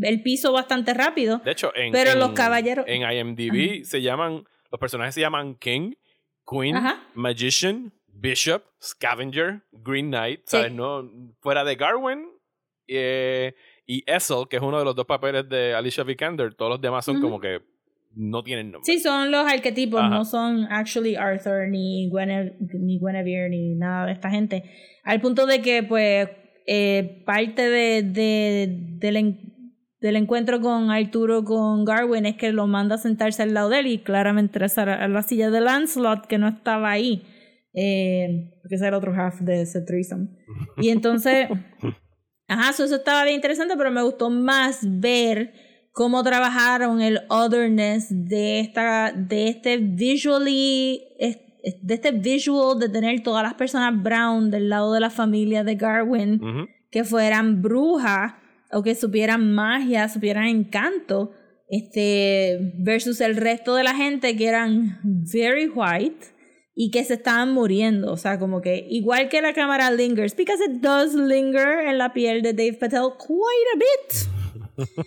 el piso bastante rápido. De hecho, en, Pero en- los caballeros- en IMDb se llaman, los personajes se llaman King, Queen, Ajá. Magician, Bishop, Scavenger, Green Knight, Sí. ¿sabes? No, fuera de Garwin eh, y Essel, que es uno de los dos papeles de Alicia Vikander, todos los demás son como que no tienen nombre. Sí, son los arquetipos, Ajá. no son actually Arthur, ni, Guine- ni Guinevere, ni nada de esta gente. Al punto de que, pues, eh, parte de, de- del, en- del encuentro con Arturo con Garwin es que lo manda a sentarse al lado de él y claramente era la silla de Lancelot que no estaba ahí. Eh, porque ese era otro half de ese threesome. Y entonces, ajá, so eso estaba bien interesante, pero me gustó más ver cómo trabajaron el otherness de esta de este visually de este visual de tener todas las personas brown del lado de la familia de Garwin Ujú. que fueran brujas o que supieran magia, supieran encanto, este versus el resto de la gente que eran very white y que se estaban muriendo, o sea, como que igual que la cámara lingers, because it does linger en la piel de Dave Patel quite a bit.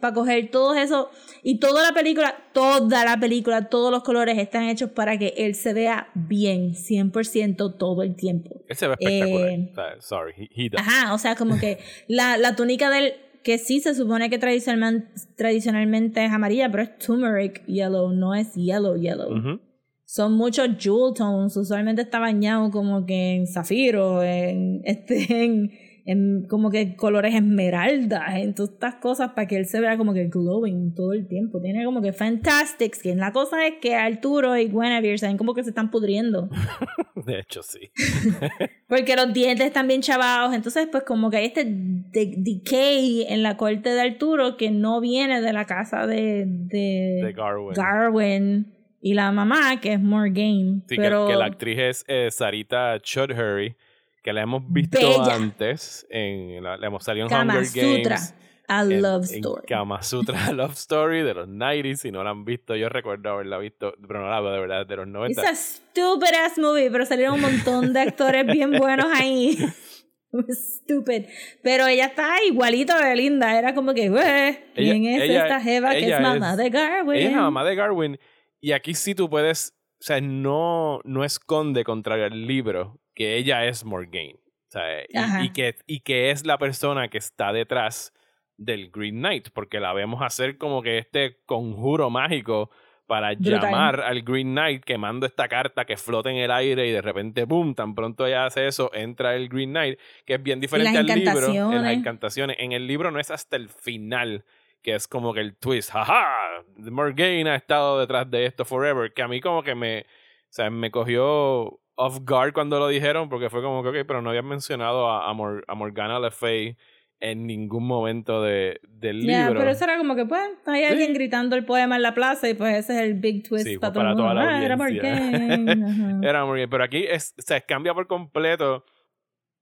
para coger todo eso. Y toda la película, toda la película, todos los colores están hechos para que él se vea bien, 100% todo el tiempo. Él se ve espectacular. Eh, sorry, he, he. Ajá, o sea, como que la, la túnica del que sí se supone que tradicionalmente, tradicionalmente es amarilla, pero es turmeric yellow, no es yellow yellow. Ujú. Son muchos jewel tones, usualmente está bañado como que en zafiro, en este en, en como que colores esmeraldas, en todas estas cosas para que él se vea como que glowing todo el tiempo. Tiene como que fantastic skin. La cosa es que Arturo y Guinevere saben como que se están pudriendo. De hecho, sí. Porque los dientes están bien chavados. Entonces, pues como que hay este de- decay en la corte de Arturo que no viene de la casa de, de, De Garwin. Garwin y la mamá, que es Morgaine. Sí, que- pero que, la actriz es eh, Sarita Chudhuri, que la hemos visto Bella. antes. En, la, la hemos salido en Kama Hunger Sutra, Games. a en- love en story. Kama Sutra Love Story de los 90s. Si no la han visto, yo recuerdo haberla visto, pero no la veo de verdad, de los 90. It's a stupid ass movie, pero salieron un montón de actores bien buenos ahí. Stupid. Pero ella está igualito de linda. Era como que, "Güey, ¿quién es ella- esta jeva que es mamá es- de Garwin? Ella es la mamá de Garwin. Y aquí sí tú puedes. O sea, no, no esconde contra el libro que ella es Morgaine. O sea, Ajá. y, y que, y que es la persona que está detrás del Green Knight. Porque la vemos hacer como que este conjuro mágico para Brutal. llamar al Green Knight quemando esta carta que flota en el aire y de repente, boom, tan pronto ella hace eso, entra el Green Knight, que es bien diferente al libro. En las encantaciones. En el libro no es hasta el final que es como que el twist, jaja, Morgaine ha estado detrás de esto forever, que a mí como que me, o sea, me cogió off guard cuando lo dijeron, porque fue como que, ok, pero no habían mencionado a, a, Mor- a Morgana Le Fay en ningún momento de, del Ya, libro. pero eso era como que, pues, hay alguien gritando el poema en la plaza y pues ese es el big twist Sí, para pues, todo el para mundo. toda la Ah, era ajá. Era Morgaine, pero aquí es, o sea, cambia por completo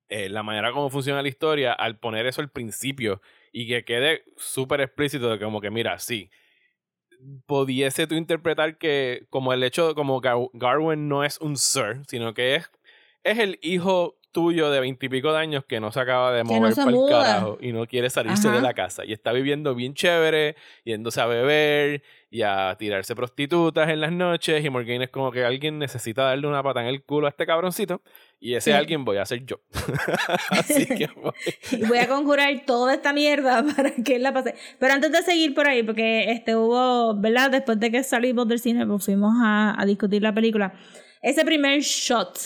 eh, la manera como funciona la historia al poner eso al principio y que quede súper explícito de como que, mira, sí, pudiese tú interpretar que como el hecho de como Gar- Garwin no es un sir, sino que es, es el hijo tuyo de veintipico de años que no se acaba de no mover se para el carajo y no quiere salirse de Ajá. la casa y está viviendo bien chévere, yéndose a beber y a tirarse prostitutas en las noches y Morgaine es como que alguien necesita darle una pata en el culo a este cabroncito y ese Sí. alguien voy a ser yo. Así que voy. Voy a conjurar toda esta mierda para que la pase. Pero antes de seguir por ahí, porque este hubo, ¿verdad? Después de que salimos del cine, pues fuimos a, a discutir la película. Ese primer shot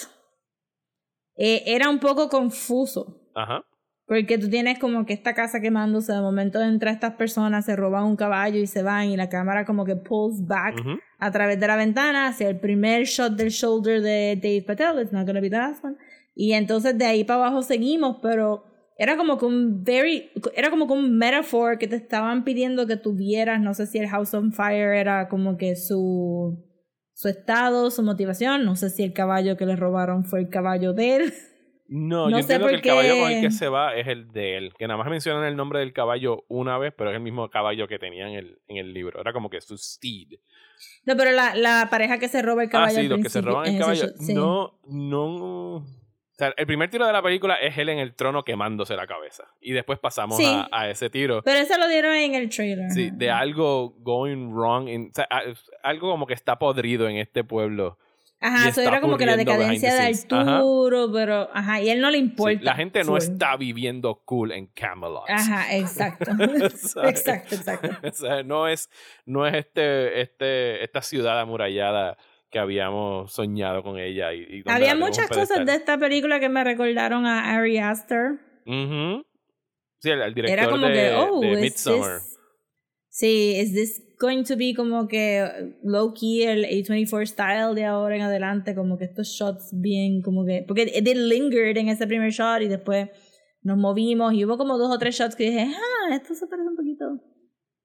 eh, era un poco confuso. Ajá. Porque tú tienes como que esta casa quemándose, de momento entra estas personas, se roban un caballo y se van, y la cámara como que pulls back ujú. a través de la ventana hacia el primer shot del shoulder de Dave Patel, it's not gonna be the last one. Y entonces de ahí para abajo seguimos, pero era como que un very, era como que un metaphor que te estaban pidiendo que tuvieras, no sé si el House on Fire era como que su, su estado, su motivación, no sé si el caballo que le robaron fue el caballo de él. No, No yo sé entiendo que el caballo con el que se va es el de él. Que nada más mencionan el nombre del caballo una vez, pero es el mismo caballo que tenía en el, en el libro. Era como que su steed. No, pero la, la pareja que se roba el Ah, caballo. sí, al los que se roban el caballo. sí. No, no. Sea, el primer tiro de la película es él en el trono quemándose la cabeza. Y después pasamos Sí. a, a ese tiro. Pero eso lo dieron en el trailer. Sí, de algo going wrong. in- o sea, algo como que está podrido en este pueblo. y Ajá, eso era como que la decadencia de scenes. Ajá. Arturo, pero ajá, y él no le Sí, importa. la gente no full. está viviendo cool en Camelot. Ajá, exacto. Exacto, exacto. o sea, no es, no es este, este, esta ciudad amurallada que habíamos soñado con ella. Y, y Había muchas cosas de esta película que me recordaron a Ari Aster. Ujú. Sí, el, el director Era como de, que, oh, de Midsommar. this- Sí, is this going to be como que low key el A24 style de ahora en adelante, como que estos shots bien, como que, porque it lingered en ese primer shot y después nos movimos y hubo como dos o tres shots que dije, ah, esto se parece un poquito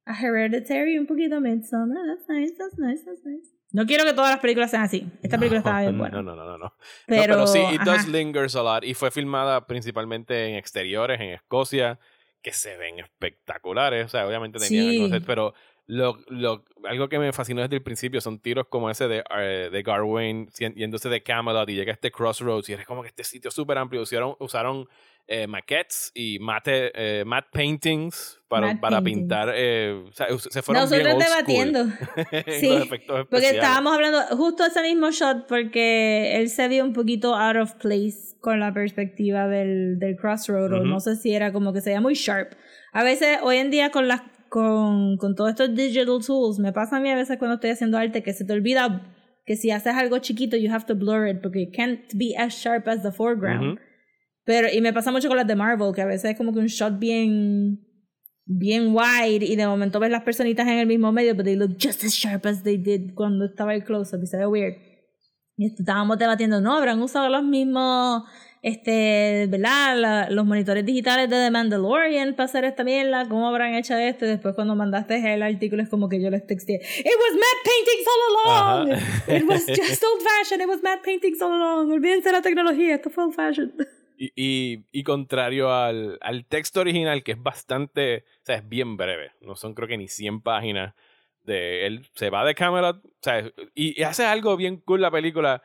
a Hereditary, un poquito a Midsommar, that's nice, that's nice, that's nice. No quiero que todas las películas sean así. Esta película estaba bien buena. No, no, no, no. no. Pero, no, pero sí, it ajá. does lingers a lot. Y fue filmada principalmente en exteriores, en Escocia, que se ven espectaculares. O sea, obviamente tenían Sí. algunos sets, pero lo, lo, algo que me fascinó desde el principio son tiros como ese de, eh, de Garwain cien- yéndose de Camelot y llega a este Crossroads y es como que este sitio súper amplio. Usaron, usaron eh, maquettes y mate, eh, matte paintings para, para pintar. eh, o sea, se fueron bien Nosotros old debatiendo. Sí, los efectos Porque estábamos hablando justo ese mismo shot porque él se vio un poquito out of place con la perspectiva del, del crossroad o Ujú. no sé si era como que se veía muy sharp. A veces hoy en día con las con, con todos estos digital tools me pasa a mí a veces cuando estoy haciendo arte que se te olvida que si haces algo chiquito you have to blur it porque it can't be as sharp as the foreground. Ujú. Pero, y me pasa mucho con las de Marvel, que a veces es como que un shot bien, bien wide y de momento ves las personitas en el mismo medio, but they look just as sharp as they did cuando estaba el close-up y se ve weird. Y estábamos debatiendo, no, habrán usado los mismos, este, ¿verdad? La- los monitores digitales de The Mandalorian para hacer esta mierda, ¿cómo habrán hecho esto? Después cuando mandaste el artículo es como que yo les texté, it was matte paintings all along! Ajá. It was just old fashioned, it was matte paintings all along, olvídense de la tecnología, esto fue old fashioned. Y, y, y contrario al, al texto original, que es bastante, o sea, es bien breve, no son creo que ni 100 páginas, de él se va de Camelot, o sea, y, y hace algo bien cool la película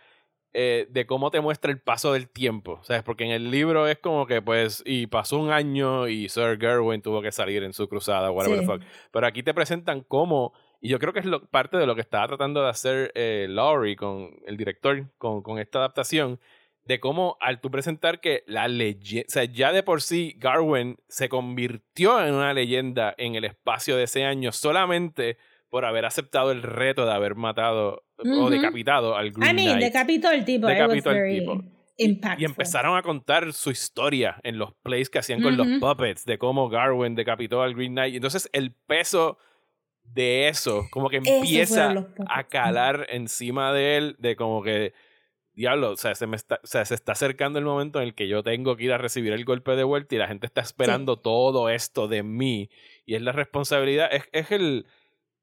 eh, de cómo te muestra el paso del tiempo, ¿sabes? Porque en el libro es como que, pues, y pasó un año y Sir Gerwin tuvo que salir en su cruzada, whatever Sí. the fuck. Pero aquí te presentan cómo, y yo creo que es lo- parte de lo que estaba tratando de hacer eh, Laurie, con el director, con, con esta adaptación, de cómo al tú presentar que la leyenda, o sea, ya de por sí Garwin se convirtió en una leyenda en el espacio de ese año solamente por haber aceptado el reto de haber matado o decapitado al Green I mean, Knight. decapitó al tipo. Decapitó al tipo. impactful. Y empezaron a contar su historia en los plays que hacían con los puppets, de cómo Garwin decapitó al Green Knight. Entonces el peso de eso, como que empieza a calar encima de él, de como que, diablo, o sea, se, me está, o sea, se está acercando el momento en el que yo tengo que ir a recibir el golpe de vuelta y la gente está esperando todo esto de mí. Y es la responsabilidad, es, es el,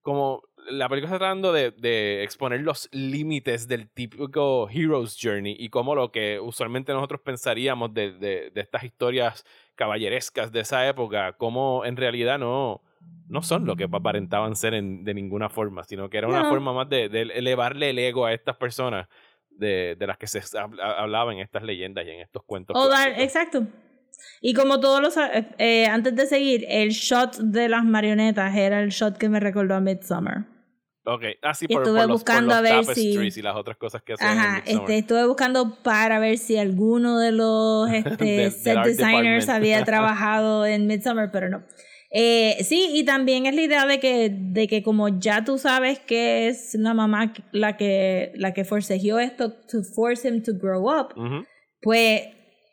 como la película está tratando de, de exponer los límites del típico Hero's Journey y cómo lo que usualmente nosotros pensaríamos de, de, de estas historias caballerescas de esa época, cómo en realidad no, no son lo que aparentaban ser en, de ninguna forma, sino que era una No. forma más de, de elevarle el ego a estas personas de, de las que se hab- hablaba en estas leyendas y en estos cuentos. O dar- clásicos. exacto. Y como todos los. eh, eh, antes de seguir, el shot de las marionetas era el shot que me recordó a Midsummer. Ok, así Y por, estuve por los, por buscando los a ver si- y las otras cosas que hacían Ajá, en este, estuve buscando para ver si alguno de los este, set designers había trabajado en Midsummer, pero no. Eh, sí, y también es la idea de que, de que como ya tú sabes que es la mamá la que, la que forcejeó esto to force him to grow up, pues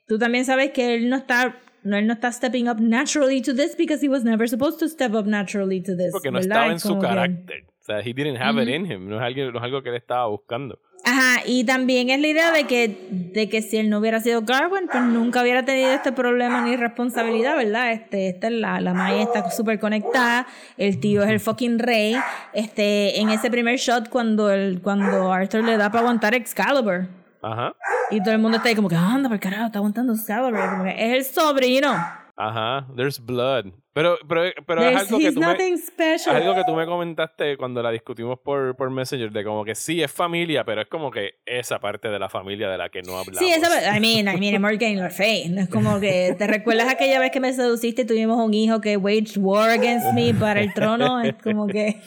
tú también sabes que él no está no él no está stepping up naturally to this because he was never supposed to step up naturally to this Porque no ¿verdad? estaba en su carácter. O sea, he didn't have it Ujú. in him. No es, algo, no es algo que él estaba buscando. Ajá, y también es la idea de que, de que si él no hubiera sido Garwin, pues nunca hubiera tenido este problema ni responsabilidad, ¿verdad? Este, esta es la, la Maya está súper conectada, el tío es el fucking rey. Este, en ese primer shot cuando el, cuando Arthur le da para aguantar Excalibur. Ajá. Y todo el mundo está ahí como que, anda, por carajo, está aguantando Excalibur. Como que es el sobrino. Ajá. There's blood. Pero, pero, pero es algo que he's tú me... special. Algo que tú me comentaste cuando la discutimos por, por Messenger, de como que sí es familia, pero es como que esa parte de la familia de la que no hablamos. Sí, esa, I mean, I mean, in your face. No es como que te recuerdas aquella vez que me seduciste y tuvimos un hijo que waged war against me para el trono. Es como que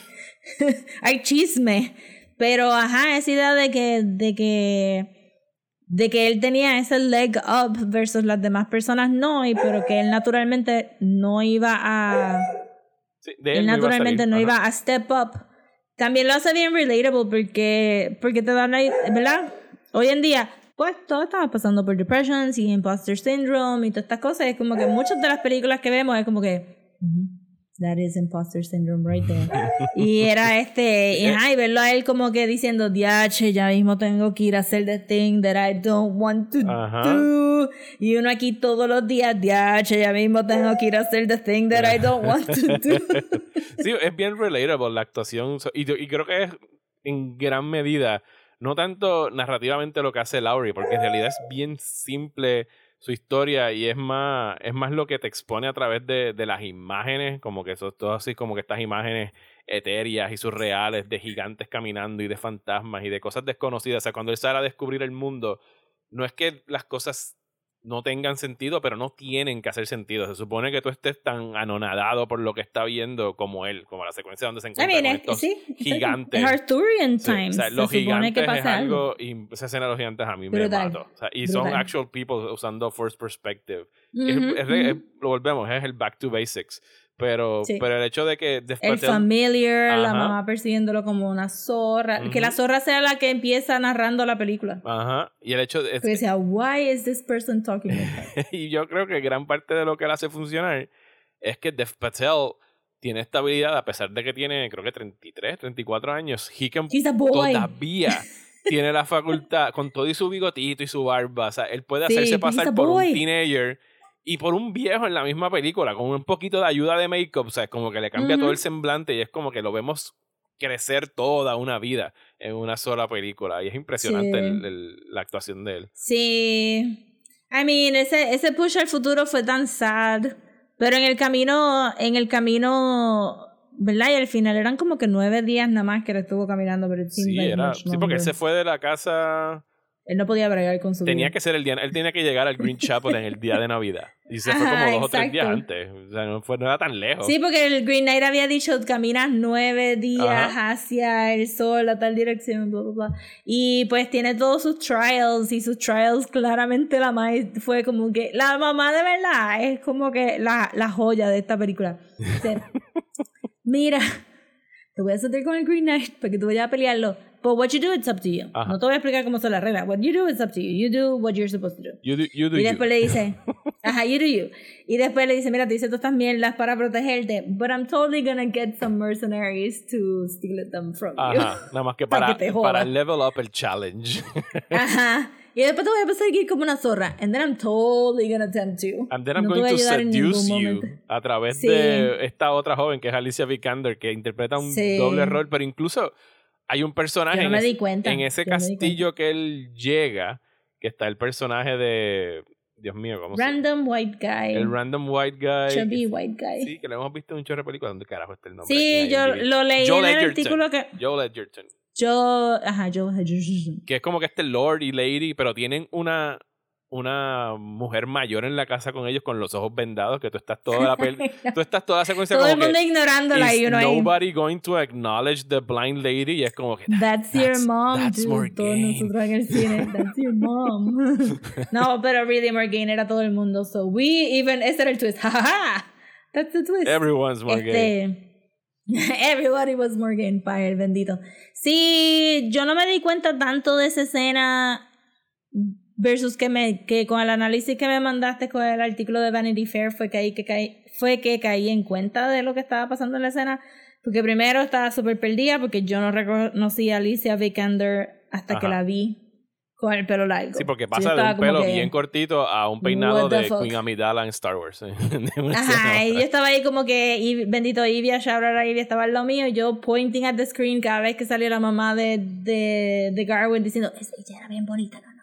hay chisme. Pero ajá, esa idea de que, de que de que él tenía ese leg up versus las demás personas no, y pero que él naturalmente no iba a Sí, de él él no iba a naturalmente salir. no iba a step up. También lo hace bien relatable porque, porque te dan ahí, ¿verdad? Hoy en día, pues todo estaba pasando por depressions y imposter syndrome y todas estas cosas. Es como que muchas de las películas que vemos es como que, "Ujú, that is imposter syndrome right there. y era este, y, ajá, y verlo a él como que diciendo, diache, ya mismo tengo que ir a hacer the thing that I don't want to Ajá. do. Y uno aquí todos los días, diache, ya mismo tengo que ir a hacer the thing that I don't want to do. Sí, es bien relatable la actuación. Y, y creo que es en gran medida, no tanto narrativamente lo que hace Laurie, porque en realidad es bien simple su historia y es más, es más lo que te expone a través de, de las imágenes, como que eso todo así, como que estas imágenes etéreas y surreales de gigantes caminando y de fantasmas y de cosas desconocidas. O sea, cuando él sale a descubrir el mundo, no es que las cosas no tengan sentido, pero no tienen que hacer sentido. Se supone que tú estés tan anonadado por lo que está viendo como él, como la secuencia donde se I encuentra mean, con es- estos sí, gigantes. Es Arthurian Sí, o times. sea, los se que gigantes es pasa algo. algo, y esa escena de los gigantes a mí me Brutal. mató. O sea, y son actual people usando first perspective. Es- es es- lo volvemos, es el back to basics. Pero, Sí. pero el hecho de que El familiar, la mamá persiguiéndolo como una zorra. Que la zorra sea la que empieza narrando la película. Ajá. Y el hecho de, Porque decía, why is this person talking like that? y yo creo que gran parte de lo que él hace funcionar es que Dev Patel tiene esta habilidad, a pesar de que tiene, creo que 33, 34 años, he can He's a boy. todavía tiene la facultad, con todo y su bigotito y su barba, o sea, él puede hacerse pasar por un teenager y por un viejo en la misma película, con un poquito de ayuda de make-up, o sea, como que le cambia todo el semblante y es como que lo vemos crecer toda una vida en una sola película y es impresionante Sí. el- el- la actuación de él. Sí. I mean, ese, ese push al futuro fue tan sad. Pero en el camino, en el camino, ¿verdad? Y al final eran como que nueve días nada más que él estuvo caminando, it seemed Sí, era, sí, porque él se fue de la casa Él no podía bregar con su Tenía vida. que ser el día, él tenía que llegar al Green Chapel en el día de Navidad. Y se fue como dos o tres días exacto. antes. O sea, no, fue, no era tan lejos. Sí, porque el Green Knight había dicho caminas nueve días Ajá. hacia el sol a tal dirección, bla, bla, bla. Y pues tiene todos sus trials y sus trials claramente la más fue como que la mamá de verdad es como que la, la joya de esta película. Dice, Mira, te voy a sentar con el Green Knight para que tú vayas a pelearlo. But what you do, it's up to you. Ajá. No te voy a explicar cómo son las reglas. What you do, it's up to you. You do what you're supposed to do. You do, you do Y you. después le dice, ajá, you do you. Y después le dice, mira, tú hice todas estas mierdas para protegerte, but I'm totally gonna get some mercenaries to steal them from you. Ajá, nada más que Pa' para, que te para level up el challenge. Ajá. Y después te voy a perseguir como una zorra. And then I'm totally gonna tempt you. And then I'm No te going to seduce you a través Sí. de esta otra joven que es Alicia Vikander, que interpreta un Sí. doble rol, pero incluso hay un personaje no en, me ese- di cuenta. en ese Yo no me di castillo que él llega, que está el personaje de. Dios mío, ¿cómo se Random white guy. El random white guy. chubby que- white guy. Sí, que lo hemos visto en un chorro de películas. ¿Dónde carajo está el nombre? Sí, yo lo leí Joel en el Edgerton. artículo que... Joel Edgerton. Yo... Ajá, yo... Edgerton. Que es como que este Lord y Lady, pero tienen una una mujer mayor en la casa con ellos con los ojos vendados, que tú estás toda la pel tú estás toda la secuencia Todo como el mundo que ignorándola y uno ahí... nobody going to acknowledge the blind lady y es como que That's, your mom, that's dude. Todos nosotros en el cine. That's your mom. no, pero really Morgaine era todo el mundo. So we even... Ese era el twist. Ha, ha, ha. That's the twist. everyone's more gay. Este, everybody was Morgan el bendito. Sí, yo no me di cuenta tanto de esa escena versus que me que con el análisis que me mandaste con el artículo de Vanity Fair fue que ahí que caí, fue que caí en cuenta de lo que estaba pasando en la escena porque primero estaba súper perdida porque yo no reconocí a Alicia Vikander hasta que Ajá. la vi con el pelo largo. Sí, porque pasa de un pelo que- bien cortito a un peinado de fuck? Queen Amidala en Star Wars. ¿eh? Ajá, y yo estaba ahí como que, y bendito Ivia, shout out a Ivia, estaba al lado mío, y yo pointing at the screen cada vez que salía la mamá de, de, de Garwin diciendo, "Es- ella era bien bonita, no.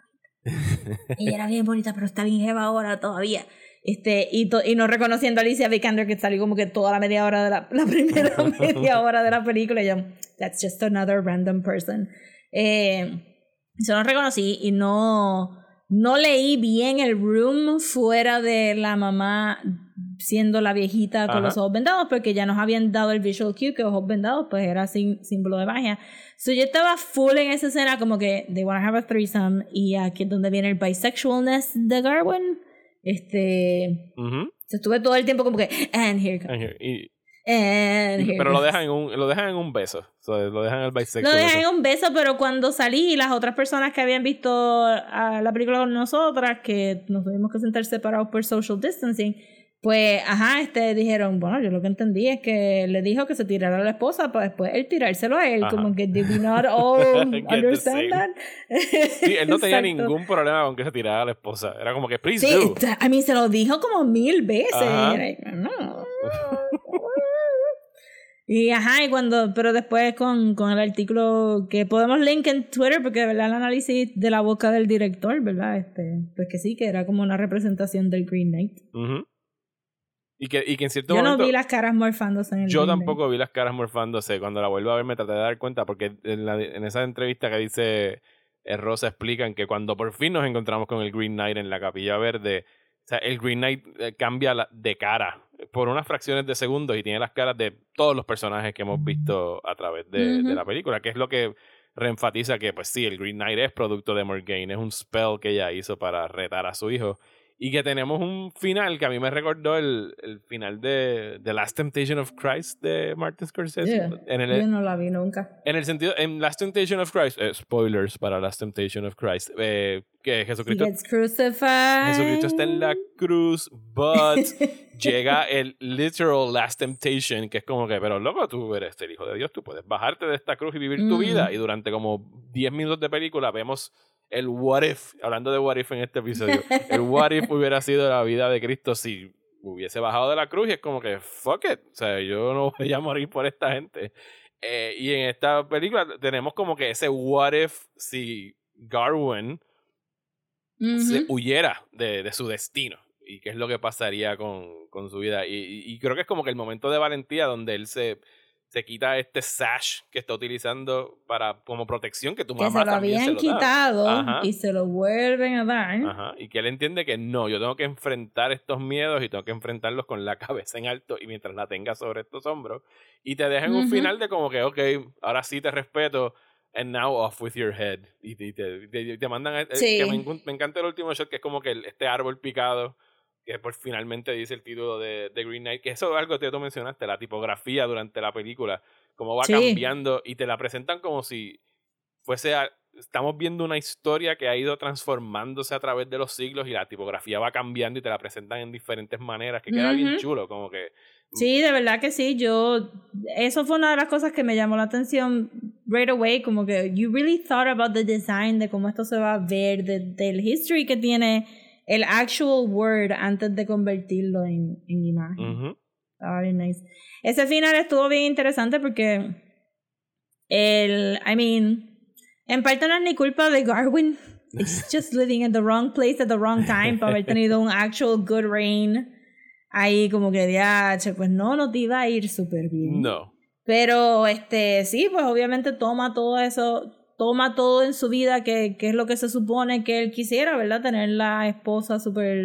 Ella era bien bonita, pero está bien jeva ahora todavía. Este, y, to- y no reconociendo a Alicia Vikander que salió como que toda la media hora de la, la primera media hora de la película, y yo, that's just another random person. Eh, yo no reconocí y no, no leí bien el room fuera de la mamá siendo la viejita con Ajá. los ojos vendados, porque ya nos habían dado el visual cue que ojos vendados pues era sin, símbolo de magia. So yo estaba full en esa escena como que they wanna have a threesome y aquí es donde viene el bisexualness de Garwin. Este, Ujú. estuve todo el tiempo como que and here comes, Y- and here pero lo comes". dejan en un lo dejan en un beso. O sea, lo dejan en el bisexual. Lo beso. en un beso, pero cuando salí, las otras personas que habían visto a la película con nosotras, que nos tuvimos que sentar separados por social distancing, pues, ajá, este, dijeron, bueno, yo lo que entendí es que le dijo que se tirara a la esposa para después él tirárselo a él, Ajá. como que did we not all understand that? Sí, él no tenía Exacto. ningún problema con que se tirara a la esposa. Era como que, please Sí, do. a mí se lo dijo como mil veces. Ajá. Era, no. Y ajá, y cuando, pero después con, con el artículo que podemos link en Twitter, porque de verdad el análisis de la boca del director, ¿verdad? Este, pues que sí, que era como una representación del Green Knight. Ujú. Y que, y que en cierto Yo no momento... vi las caras morfándose en el Yo tampoco vi las caras morfándose. Cuando la vuelvo a ver me traté de dar cuenta porque en, la- en esa entrevista que dice eh, Rosa explican que cuando por fin nos encontramos con el Green Knight en la Capilla Verde, o sea, el Green Knight eh, cambia la- de cara por unas fracciones de segundos y tiene las caras de todos los personajes que hemos visto a través de, la película, que es lo que reenfatiza que, pues sí, el Green Knight es producto de Morgaine, es un spell que ella hizo para retar a su hijo. Y que tenemos un final que a mí me recordó el, el final de The Last Temptation of Christ de Martin Scorsese. Yeah. En, el, Yo no la vi nunca. en el sentido, en Last Temptation of Christ, eh, spoilers para Last Temptation of Christ, eh, que Jesucristo. Jesucristo está en la cruz, but llega el literal Last Temptation, que es como que, pero loco, tú eres el hijo de Dios, tú puedes bajarte de esta cruz y vivir tu Mm. vida. Y durante como 10 minutos de película vemos el what if, hablando de what if en este episodio, el what if hubiera sido la vida de Cristo si hubiese bajado de la cruz y es como que, fuck it, o sea, yo no voy a morir por esta gente. Eh, y en esta película tenemos como que ese what if si Garwin se huyera de, de su destino y qué es lo que pasaría con, con su vida. Y creo que es como que el momento de valentía donde él se, se quita este sash que está utilizando para como protección que tu que mamá se lo también habían se lo da. quitado Ajá. y se lo vuelven a dar. Ajá, y que él entiende que no, yo tengo que enfrentar estos miedos y tengo que enfrentarlos con la cabeza en alto y mientras la tenga sobre estos hombros. Y te dejan un final de como que, ok, ahora sí te respeto, and now off with your head. Y te, te, te- te mandan, a- eh, Sí. que me, encanta el último shot, que es como que este árbol picado, que por finalmente dice el título de, de Green Knight, que eso es algo que tú mencionaste, la tipografía durante la película, cómo va Sí. cambiando y te la presentan como si fuese a- estamos viendo una historia que ha ido transformándose a través de los siglos y la tipografía va cambiando y te la presentan en diferentes maneras, que queda bien Ujú. chulo, como que Sí, de verdad que sí. Yo, eso fue una de las cosas que me llamó la atención right away, como que you really thought about the design de cómo esto se va a ver, de- del history que tiene el actual word antes de convertirlo en, en imagen. Estaba bien nice. Ese final estuvo bien interesante porque el, I mean, en parte no es ni culpa de Garwin. It's just living in the wrong place at the wrong time para haber tenido un actual good rain. Ahí como que ya, pues no, no te iba a ir súper bien. no. Pero este, sí, pues obviamente toma todo eso, toma todo en su vida que, que es lo que se supone que él quisiera, ¿verdad? Tener la esposa súper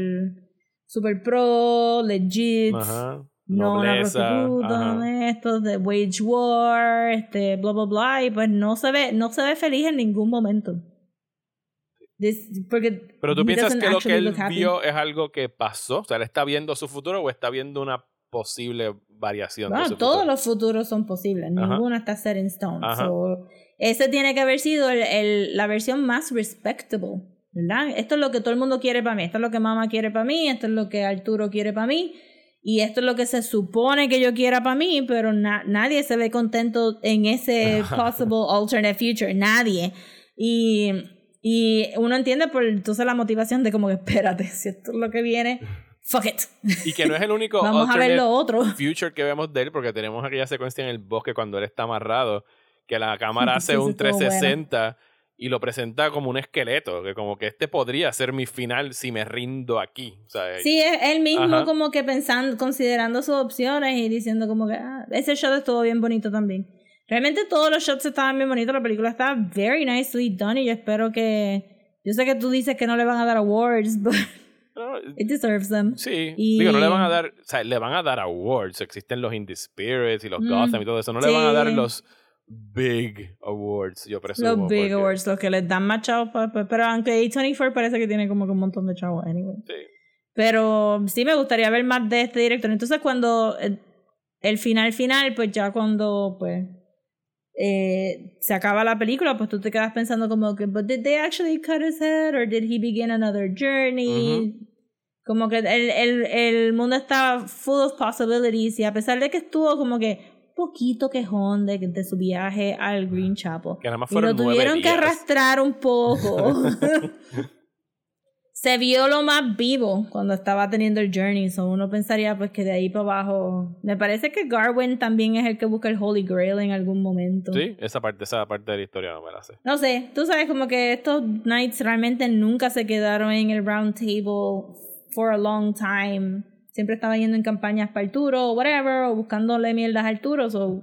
super pro, legit, Ajá. no una Nobleza, prostituta, ajá. esto de wage war, este, bla bla bla, y pues no se ve, no se ve feliz en ningún momento. This- porque Pero tú piensas que lo que él vio es algo que pasó, o sea, él está viendo su futuro o está viendo una posible variación de Bueno, su todos futuro. los futuros son posibles, Ajá. ninguno está set in stone. Ajá. So, ese tiene que haber sido el, el- la versión más respectable, ¿verdad? Esto es lo que todo el mundo quiere para mí, esto es lo que mamá quiere para mí, esto es lo que Arturo quiere para mí, y esto es lo que se supone que yo quiera para mí, pero na- nadie se ve contento en ese possible alternate future, nadie. Y, y uno entiende por entonces la motivación de como que espérate, si esto es lo que viene, fuck it. Y que no es el único Vamos a ver lo otro. future que vemos de él, porque tenemos aquella secuencia en el bosque cuando él está amarrado, que la cámara Sí, hace eso un estuvo bueno. 360 y lo presenta como un esqueleto, que como que este podría ser mi final si me rindo aquí. O sea, Sí, es él mismo Ajá. como que pensando, considerando sus opciones y diciendo como que ah, ese shot estuvo bien bonito también. Realmente todos los shots estaban bien bonitos, la película está very nicely done y yo espero que... Yo sé que tú dices que no le van a dar awards, but no, it deserves them. Sí, Y- digo, no le van a dar, o sea, le van a dar awards, existen los Indie Spirits y los Mm, Gotham y todo eso, no le van a dar sí. los big awards, yo presumo. Los big porque- awards, los que les dan más chavos, pero aunque A24 parece que tiene como que un montón de chavos, anyway. Sí. Pero sí me gustaría ver más de este director. Entonces cuando eh, el final final, pues ya cuando pues eh, se acaba la película, pues tú te quedas pensando como que, but did they actually cut his head or did he begin another journey? Como que el, el, el mundo está full of possibilities y a pesar de que estuvo como que poquito quejón de, de su viaje al Green Chapel. Que nada más Y lo fueron tuvieron que días. arrastrar un poco. Se vio lo más vivo cuando estaba teniendo el journey. So uno pensaría pues que de ahí para abajo. Me parece que Garwin también es el que busca el Holy Grail en algún momento. Sí, esa parte, esa parte de la historia no me la sé. No sé, tú sabes como que estos knights realmente nunca se quedaron en el round table for a long time. Siempre estaba yendo en campañas para Arturo o whatever, o buscándole mierdas a Arturo. So,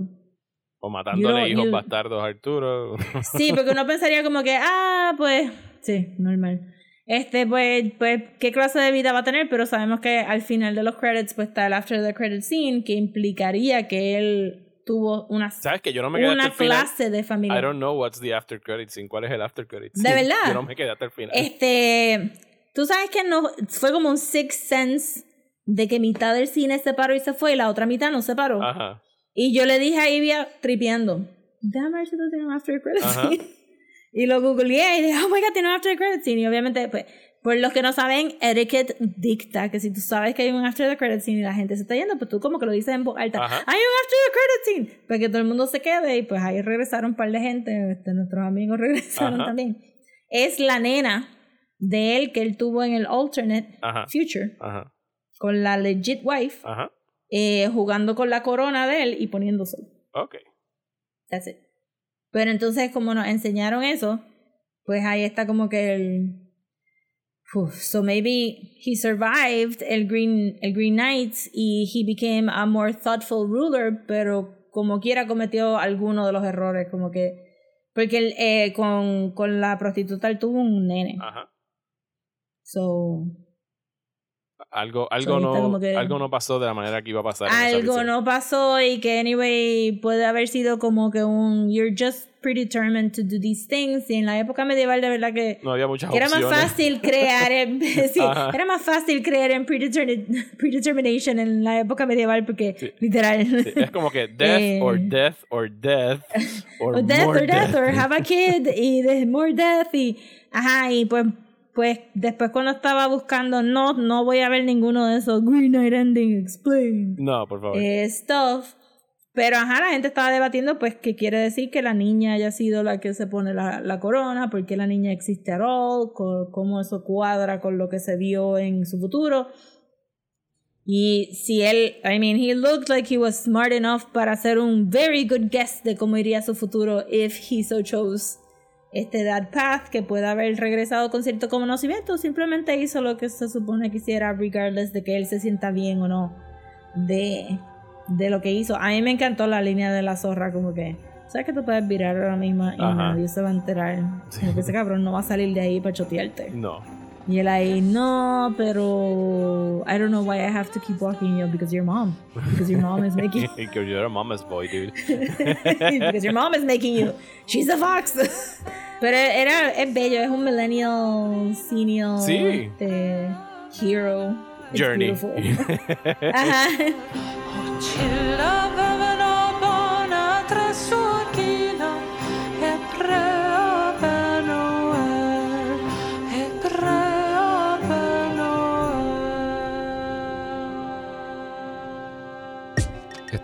O matándole You- hijos you- bastardos a Arturo. Sí, porque uno pensaría como que, ah, pues, sí, normal. Este, pues, pues, ¿qué clase de vida va a tener? Pero sabemos que al final de los credits, pues está el after the credit scene, que implicaría que él tuvo una, ¿Sabes que yo no me quedé hasta una final? clase de familia. I don't know what's the after credit scene. ¿Cuál es el after credit ¿De scene? verdad? Yo no me quedé hasta el final. Este, tú sabes que no, fue como un sixth sense de que mitad del cine se paró y se fue y la otra mitad no se paró. Ajá. Y yo le dije a Ivia tripeando, déjame ver si tú tienes un after credit scene. Y lo googleé y dije, oh my god, tiene un after credit scene. Y obviamente, pues, por los que no saben, etiquette dicta que si tú sabes que hay un after the credit scene y la gente se está yendo, pues tú como que lo dices en voz alta, Ajá. hay un after the credit scene, para que todo el mundo se quede. Y pues ahí regresaron un par de gente, este, nuestros amigos regresaron Ajá. también. Es la nena de él que él tuvo en el alternate Ajá. future Ajá. Con la legit wife, Ajá. eh, jugando con la corona de él y poniéndose. Ok. That's it. Pero entonces, como nos enseñaron eso, pues ahí está como que el. Uf, so maybe he survived el Green, el Green Knights y he became a more thoughtful ruler, pero como quiera cometió alguno de los errores, como que. Porque él, eh, con, con la prostituta él tuvo un nene. Ajá. So. Algo, algo, no, que- algo no pasó de la manera que iba a pasar. Algo no pasó y que anyway puede haber sido como que un you're just predetermined to do these things y en la época medieval de verdad que, No había muchas que era más fácil crear en, sí, era más fácil creer en predetermin- predetermination en la época medieval porque Sí. literal Sí, es como que death Eh. or death or death or or death more or death death. or have a kid y de more death y ajá y pues pues después cuando estaba buscando no no voy a ver ninguno de esos Green Knight ending explain No, por favor. eh, stuff. Pero ajá, la gente estaba debatiendo, pues, qué quiere decir que la niña haya sido la que se pone la, la corona, por qué la niña existe at all, cómo eso cuadra con lo que se vio en su futuro. Y si él, I mean, he looked like he was smart enough para hacer un very good guess de cómo iría su futuro if he so chose este that path, que puede haber regresado con cierto conocimiento, simplemente hizo lo que se supone que hiciera, regardless de que él se sienta bien o no de, de lo que hizo. A mí me encantó la línea de la zorra, como que, ¿sabes que tú puedes virar ahora mismo y Ajá. nadie se va a enterar? Como que ese cabrón no va a salir de ahí para chotearte. No. Y él ahí, no, pero I don't know why I have to keep walking you because your mom. Because your mom is making Because you're a mama's boy, dude. because your mom is making you. She's a fox. Pero era, es bello, es un millennial senior Sí. este, hero. It's Journey. beautiful. Ajá.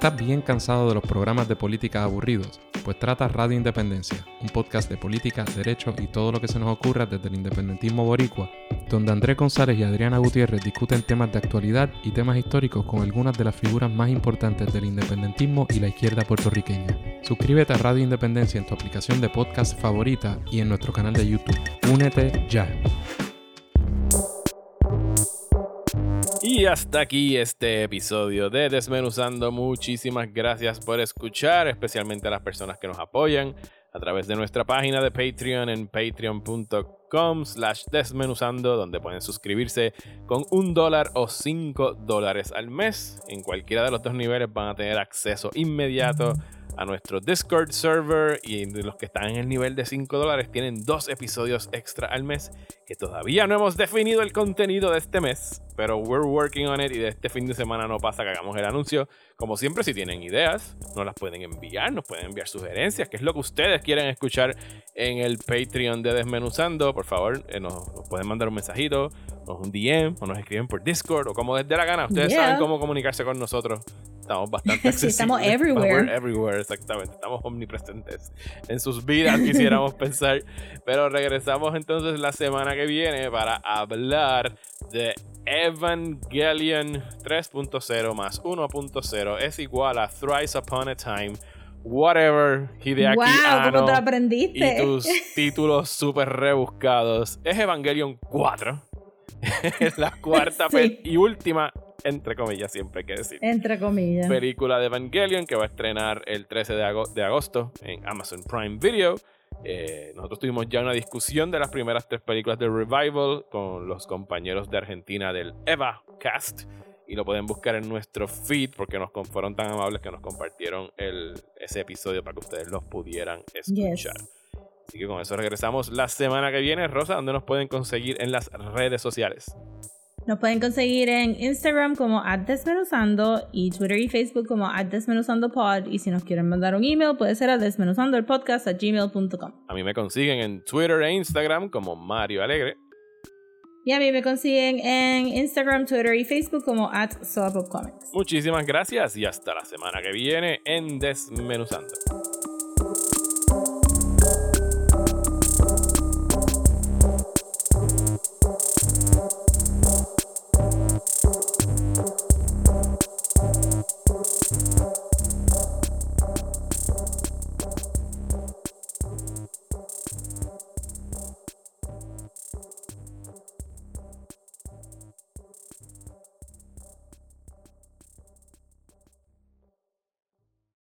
¿Estás bien cansado de los programas de política aburridos? Pues trata Radio Independencia, un podcast de política, derecho y todo lo que se nos ocurra desde el independentismo boricua, donde Andrés González y Adriana Gutiérrez discuten temas de actualidad y temas históricos con algunas de las figuras más importantes del independentismo y la izquierda puertorriqueña. Suscríbete a Radio Independencia en tu aplicación de podcast favorita y en nuestro canal de YouTube. Únete ya. Y hasta aquí este episodio de Desmenuzando. Muchísimas gracias por escuchar, especialmente a las personas que nos apoyan a través de nuestra página de Patreon en patreon.com slash desmenuzando, donde pueden suscribirse con un dólar o cinco dólares al mes. En cualquiera de los dos niveles van a tener acceso inmediato a nuestro Discord server y los que están en el nivel de 5 dólares tienen dos episodios extra al mes que todavía no hemos definido el contenido de este mes, pero we're working on it y de este fin de semana no pasa que hagamos el anuncio. Como siempre, si tienen ideas, nos las pueden enviar, nos pueden enviar sugerencias, que es lo que ustedes quieren escuchar en el Patreon de Desmenuzando. Por favor, eh, nos, nos pueden mandar un mensajito, o un DM, o nos escriben por Discord, o como les dé la gana. Ustedes Yeah. saben cómo comunicarse con nosotros. Estamos bastante Sí, accesibles. estamos everywhere. We're everywhere, exactamente. Estamos omnipresentes en sus vidas, quisiéramos pensar. Pero regresamos entonces la semana que viene para hablar de Evangelion 3.0 más 1.0 es igual a Thrice Upon a Time. Whatever, Hideaki wow, Anno ¿cómo te lo y aprendiste? tus títulos súper rebuscados. Es Evangelion 4. es la cuarta Sí. y última entre comillas, siempre hay que decir. Entre comillas. Película de Evangelion que va a estrenar el 13 de, ago- de agosto en Amazon Prime Video. Eh, nosotros tuvimos ya una discusión de las primeras tres películas de Revival con los compañeros de Argentina del Eva Cast. Y lo pueden buscar en nuestro feed porque nos fueron tan amables que nos compartieron el, ese episodio para que ustedes los pudieran escuchar. Así que con eso regresamos la semana que viene. Rosa, ¿dónde nos pueden conseguir en las redes sociales? Nos pueden conseguir en Instagram como desmenuzando y Twitter y Facebook como desmenuzandopod. Y si nos quieren mandar un email, puede ser a desmenuzandopodcast a gmail.com. A mí me consiguen en Twitter e Instagram como Mario Alegre. Y a mí me consiguen en Instagram, Twitter y Facebook como at Comics. Muchísimas gracias y hasta la semana que viene en Desmenuzando.